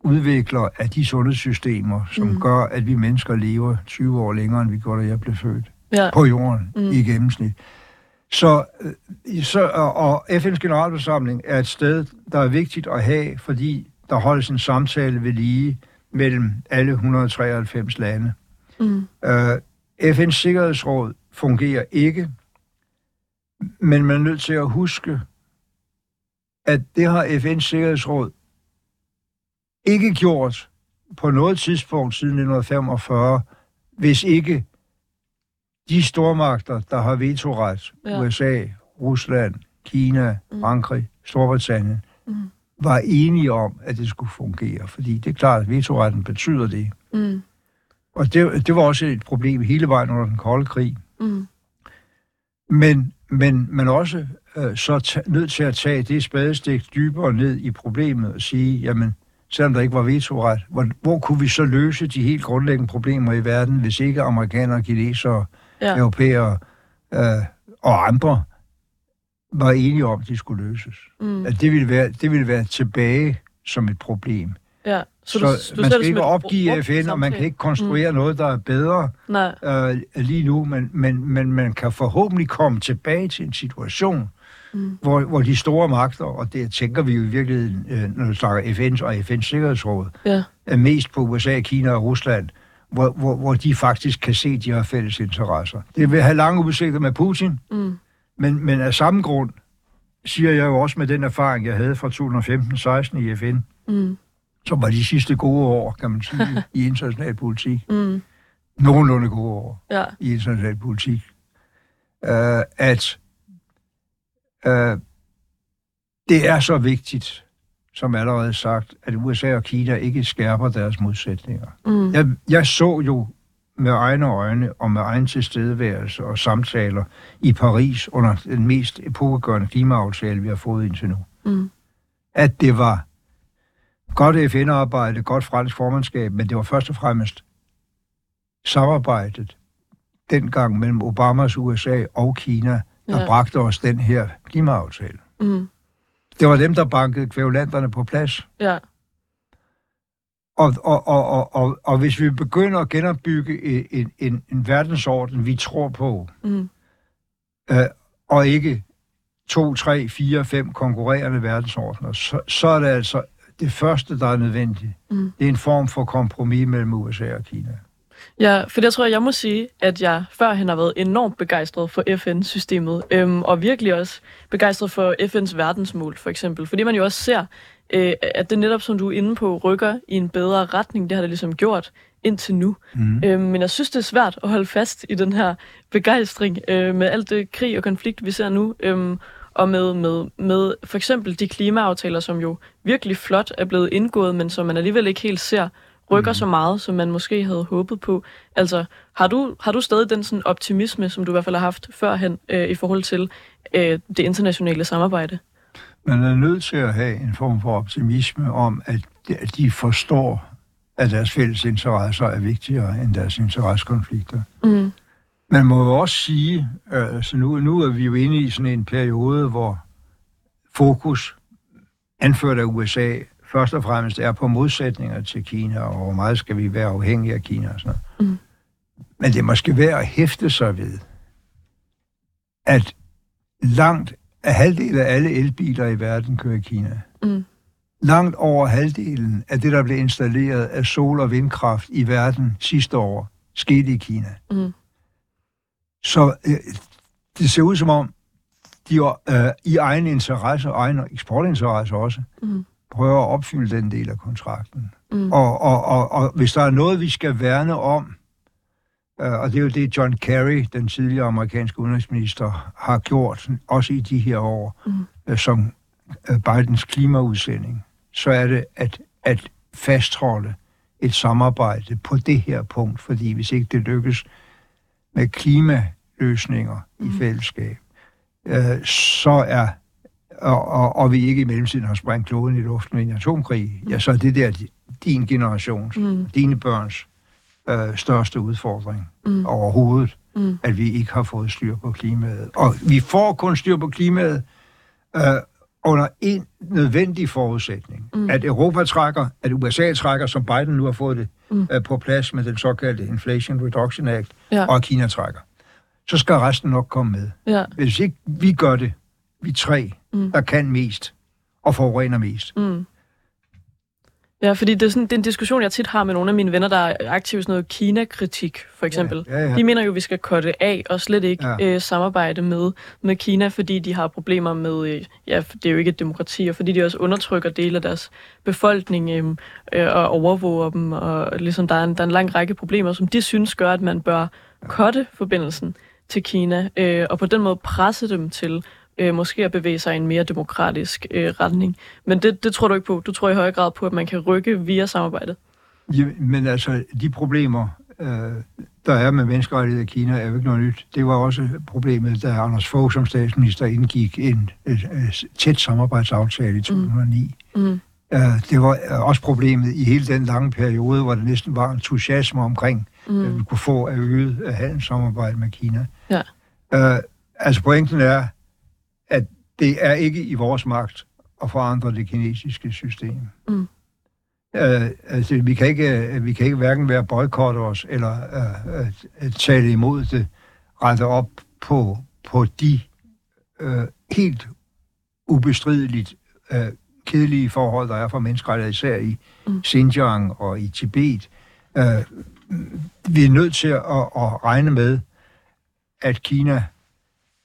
udvikler af de sundhedssystemer, som mm. gør, at vi mennesker lever 20 år længere, end vi gjorde, da jeg blev født ja. på jorden mm. i gennemsnit. Så, øh, så, og FN's generalforsamling er et sted, der er vigtigt at have, fordi der holdes en samtale ved lige mellem alle 193 lande. Mm. Uh, FN's Sikkerhedsråd fungerer ikke, men man er nødt til at huske, at det har FN's Sikkerhedsråd ikke gjort på noget tidspunkt siden 1945, hvis ikke de stormagter, der har vetoret, ja. USA, Rusland, Kina, mm. Frankrig, Storbritannien, mm. var enige om, at det skulle fungere. Fordi det er klart, at vetoretten betyder det. Mm. Og det, det var også et problem hele vejen under den kolde krig. Mm. Men, men man også øh, så nødt til at tage det spadestik dybere ned i problemet og sige, jamen, selvom der ikke var vetoret, hvor, hvor kunne vi så løse de helt grundlæggende problemer i verden, hvis ikke amerikanere, kinesere, ja. europæere øh, og andre var enige om, at de skulle løses. Mm. At det ville, være, det ville være tilbage som et problem. Ja. Så, så du, du man skal ikke opgive FN, og man kan ikke konstruere mm. noget, der er bedre Nej. Øh, lige nu, men, men, men man kan forhåbentlig komme tilbage til en situation, mm. hvor, hvor de store magter, og det tænker vi jo i virkeligheden, øh, når vi snakker FN's og FN's Sikkerhedsråd, ja. er mest på USA, Kina og Rusland, hvor, hvor, hvor de faktisk kan se, at de har fælles interesser. Det vil have lange udsigter med Putin, mm. men, men af samme grund siger jeg jo også med den erfaring, jeg havde fra 2015-16 i FN, mm. Som var de sidste gode år, kan man sige, i international politik. Mm. Nogenlunde gode år ja. i international politik. Uh, at uh, det er så vigtigt, som allerede sagt, at USA og Kina ikke skærper deres modsætninger. Mm. Jeg, jeg så jo med egne øjne og med egen tilstedeværelse og samtaler i Paris under den mest epokegørende klimaaftale, vi har fået indtil nu. Mm. At det var godt FN-arbejde, godt fransk formandskab, men det var først og fremmest samarbejdet dengang mellem Obamas USA og Kina, der ja. bragte os den her klimaaftale. Mm. Det var dem, der bankede kvævlanderne på plads. Ja. Og, og, og, og, og, og hvis vi begynder at genopbygge en, en, en verdensorden, vi tror på, mm. øh, og ikke to, tre, fire, fem konkurrerende verdensordner, så, så er det altså det første, der er nødvendigt. Mm. Det er en form for kompromis mellem USA og Kina. Ja, for jeg tror, jeg må sige, at jeg førhen har været enormt begejstret for FN-systemet, øhm, og virkelig også begejstret for FN's verdensmål, for eksempel. Fordi man jo også ser, øh, at det netop, som du er inde på, rykker i en bedre retning. Det har det ligesom gjort indtil nu. Mm. Øhm, men jeg synes, det er svært at holde fast i den her begejstring øh, med alt det krig og konflikt, vi ser nu. Øhm, og med, med, med for eksempel de klimaaftaler, som jo virkelig flot er blevet indgået, men som man alligevel ikke helt ser rykker mm. så meget, som man måske havde håbet på. Altså, har du, har du stadig den sådan optimisme, som du i hvert fald har haft førhen øh, i forhold til øh, det internationale samarbejde? Man er nødt til at have en form for optimisme om, at de forstår, at deres fælles interesser er vigtigere end deres interessekonflikter. Mm. Man må jo også sige, øh, så nu, nu er vi jo inde i sådan en periode, hvor fokus, anført af USA, først og fremmest er på modsætninger til Kina, og hvor meget skal vi være afhængige af Kina og sådan noget. Mm. Men det er måske værd at hæfte sig ved, at langt af halvdelen af alle elbiler i verden kører i Kina. Mm. Langt over halvdelen af det, der blev installeret af sol- og vindkraft i verden sidste år, skete i Kina. Mm. Så øh, det ser ud som om, de øh, i egen interesse, og egen eksportinteresse også, mm prøver at opfylde den del af kontrakten. Mm. Og, og, og, og hvis der er noget, vi skal værne om, øh, og det er jo det, John Kerry, den tidligere amerikanske udenrigsminister, har gjort, også i de her år, mm. øh, som øh, Bidens klimaudsending, så er det at, at fastholde et samarbejde på det her punkt, fordi hvis ikke det lykkes med klimaløsninger mm. i fællesskab, øh, så er og, og, og vi ikke i mellemtiden har sprængt kloden i luften med en atomkrig, ja, så er det der din generations, mm. dine børns øh, største udfordring mm. overhovedet, mm. at vi ikke har fået styr på klimaet. Og vi får kun styr på klimaet øh, under en nødvendig forudsætning. Mm. At Europa trækker, at USA trækker, som Biden nu har fået det mm. øh, på plads med den såkaldte Inflation Reduction Act, ja. og Kina trækker. Så skal resten nok komme med. Ja. Hvis ikke vi gør det, vi tre, mm. der kan mest og forurener mest. Mm. Ja, fordi det er, sådan, det er en diskussion, jeg tit har med nogle af mine venner, der er aktive i sådan noget Kina-kritik, for eksempel. Ja, ja, ja. De mener jo, at vi skal korte af og slet ikke ja. øh, samarbejde med, med Kina, fordi de har problemer med, øh, ja, det er jo ikke et demokrati, og fordi de også undertrykker dele af deres befolkning øh, øh, og overvåger dem, og ligesom der er, en, der er en lang række problemer, som de synes gør, at man bør korte forbindelsen til Kina, øh, og på den måde presse dem til øh, måske at bevæge sig i en mere demokratisk øh, retning. Men det, det tror du ikke på. Du tror i højere grad på, at man kan rykke via samarbejdet. Ja, men altså, de problemer, øh, der er med menneskerettigheder i Kina, er jo ikke noget nyt. Det var også problemet, da Anders Fogh som statsminister indgik en et, et tæt samarbejdsaftale i 2009. Mm. Mm. Uh, det var også problemet i hele den lange periode, hvor der næsten var entusiasme omkring, mm. at vi kunne få øget handelssamarbejde med Kina. Ja. Uh, altså pointen er, at det er ikke i vores magt at forandre det kinesiske system. Mm. Uh, altså, vi kan ikke, vi kan ikke hverken være boykotte os, eller uh, uh, tale imod det, rette op på, på de uh, helt ubestrideligt uh, kedelige forhold, der er for menneskerettigheder, især i mm. Xinjiang og i Tibet. Uh, vi er nødt til at, at regne med, at Kina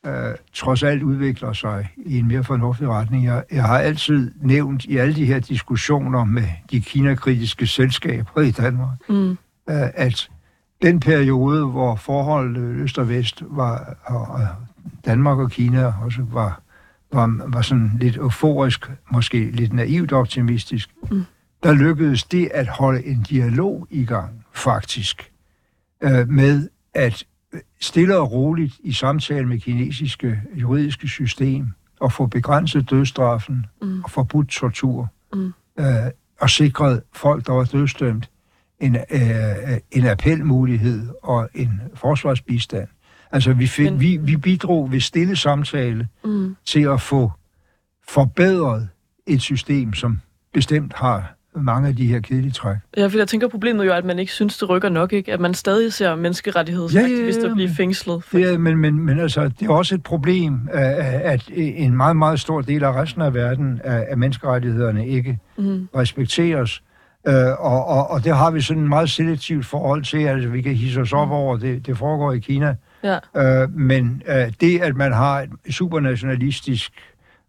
øh, trods alt udvikler sig i en mere fornuftig retning. Jeg, jeg har altid nævnt i alle de her diskussioner med de kinakritiske selskaber i Danmark, mm. øh, at den periode, hvor forholdet øst og vest var, og Danmark og Kina også var, var, var sådan lidt euforisk, måske lidt naivt optimistisk, mm. der lykkedes det at holde en dialog i gang, faktisk, øh, med at stille og roligt i samtale med kinesiske juridiske system og få begrænset dødstraffen mm. og forbudt tortur mm. øh, og sikret folk, der var dødstømt, en, øh, en appelmulighed og en forsvarsbistand. Altså, vi, fik, Men... vi, vi bidrog ved stille samtale mm. til at få forbedret et system, som bestemt har mange af de her kedelige træk. Ja, for jeg tænker, problemet jo at man ikke synes, det rykker nok, ikke? At man stadig ser menneskerettighedsaktivister ja, ja, blive fængslet. Ja, men, men, men altså, det er også et problem, at en meget, meget stor del af resten af verden af menneskerettighederne ikke mm. respekteres. Øh, og, og, og det har vi sådan et meget selektivt forhold til, altså vi kan hisse os op over, det, det foregår i Kina. Ja. Øh, men øh, det, at man har et supernationalistisk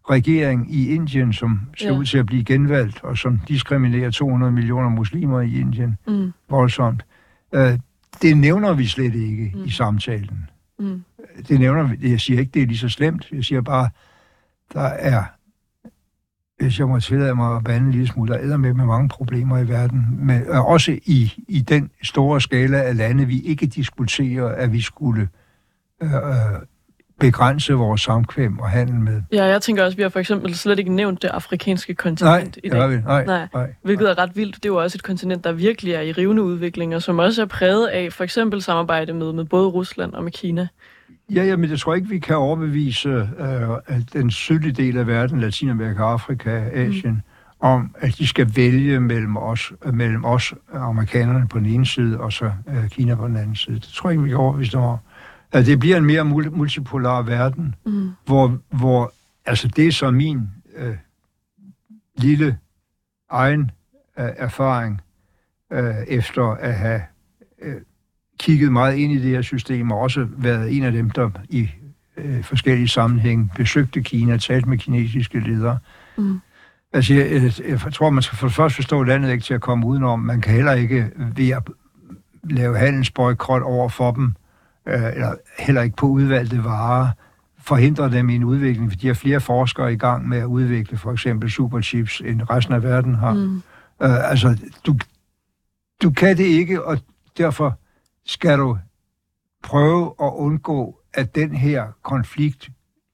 regering i Indien, som ser ja. ud til at blive genvalgt, og som diskriminerer 200 millioner muslimer i Indien mm. voldsomt, øh, det nævner vi slet ikke mm. i samtalen. Mm. Det nævner vi. Jeg siger ikke, det er lige så slemt. Jeg siger bare, der er hvis jeg må tillade mig at bande en lille smule, der er med med mange problemer i verden, men også i, i den store skala af lande, vi ikke diskuterer, at vi skulle øh, øh, begrænse vores samkvem og handel med. Ja, jeg tænker også, at vi har for eksempel slet ikke nævnt det afrikanske kontinent nej, i dag. Vi. Nej, nej, nej. Hvilket er ret vildt. Det er jo også et kontinent, der virkelig er i rivende udvikling, og som også er præget af for eksempel samarbejde med, med både Rusland og med Kina. Ja, ja, men jeg tror ikke, vi kan overbevise øh, den sydlige del af verden, Latinamerika, Afrika, Asien, mm. om, at de skal vælge mellem os, mellem os amerikanerne på den ene side, og så øh, Kina på den anden side. Det tror jeg ikke, vi kan overbevise dem om. At det bliver en mere multipolar verden, mm. hvor, hvor altså det som min øh, lille egen øh, erfaring, øh, efter at have øh, kigget meget ind i det her system, og også været en af dem, der i øh, forskellige sammenhænge besøgte Kina, talt med kinesiske ledere. Mm. Altså, jeg, jeg, tror, man skal for først forstå landet ikke til at komme udenom. Man kan heller ikke ved at lave handelsboykot over for dem, øh, eller heller ikke på udvalgte varer, forhindre dem i en udvikling, for de har flere forskere i gang med at udvikle for eksempel superchips, end resten af verden har. Mm. Øh, altså, du, du kan det ikke, og derfor skal du prøve at undgå, at den her konflikt,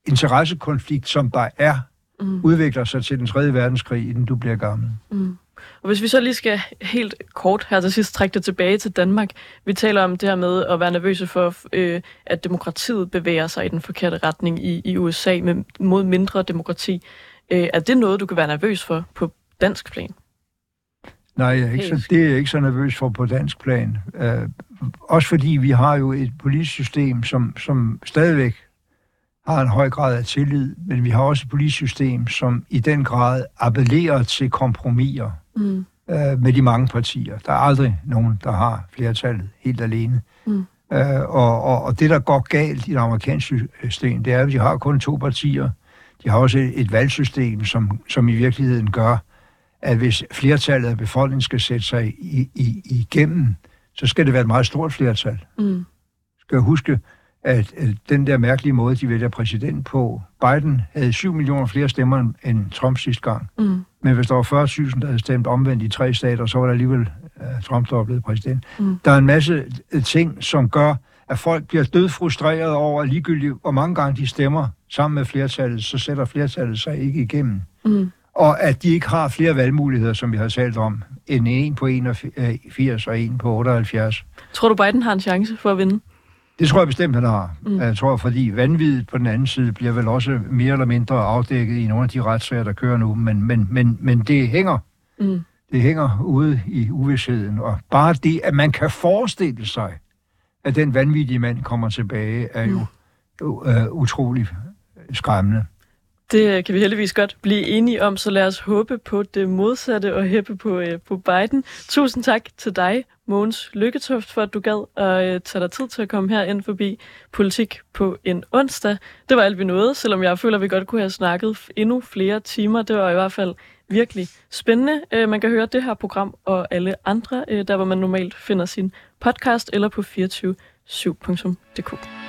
interessekonflikt, som der er, mm. udvikler sig til den tredje verdenskrig, inden du bliver gammel. Mm. Og hvis vi så lige skal helt kort her til sidst trække det tilbage til Danmark. Vi taler om det her med at være nervøse for, øh, at demokratiet bevæger sig i den forkerte retning i, i USA med, mod mindre demokrati. Øh, er det noget, du kan være nervøs for på dansk plan? Nej, jeg er ikke så, det er jeg ikke så nervøs for på dansk plan. Uh, også fordi vi har jo et politisk system, som, som stadigvæk har en høj grad af tillid, men vi har også et politisk system, som i den grad appellerer til kompromiser mm. uh, med de mange partier. Der er aldrig nogen, der har flertallet helt alene. Mm. Uh, og, og, og det, der går galt i det amerikanske system, det er, at de har kun to partier. De har også et, et valgsystem, som, som i virkeligheden gør, at hvis flertallet af befolkningen skal sætte sig i, i, igennem, så skal det være et meget stort flertal. Mm. Skal huske, at, at den der mærkelige måde, de vælger præsident på, Biden havde 7 millioner flere stemmer end Trump sidste gang. Mm. Men hvis der var 40.000, der havde stemt omvendt i tre stater, så var der alligevel uh, Trump, der var blevet præsident. Mm. Der er en masse uh, ting, som gør, at folk bliver dødfrustreret over, at ligegyldigt hvor mange gange de stemmer sammen med flertallet, så sætter flertallet sig ikke igennem. Mm og at de ikke har flere valgmuligheder, som vi har talt om, end en på 81 og en på 78. Tror du, Biden har en chance for at vinde? Det tror jeg bestemt, han har. Mm. Jeg tror, fordi vanvittigt på den anden side bliver vel også mere eller mindre afdækket i nogle af de retssager, der kører nu, men, men, men, men det hænger. Mm. Det hænger ude i uvidsheden, og bare det, at man kan forestille sig, at den vanvittige mand kommer tilbage, er jo mm. uh, utrolig skræmmende. Det kan vi heldigvis godt blive enige om, så lad os håbe på det modsatte og hæppe på, øh, på Biden. Tusind tak til dig, Mogens Lykketoft, for at du gad at øh, tage dig tid til at komme her ind forbi Politik på en onsdag. Det var alt vi nåede, selvom jeg føler, at vi godt kunne have snakket endnu flere timer. Det var i hvert fald virkelig spændende. Øh, man kan høre det her program og alle andre, øh, der hvor man normalt finder sin podcast, eller på 247.dk.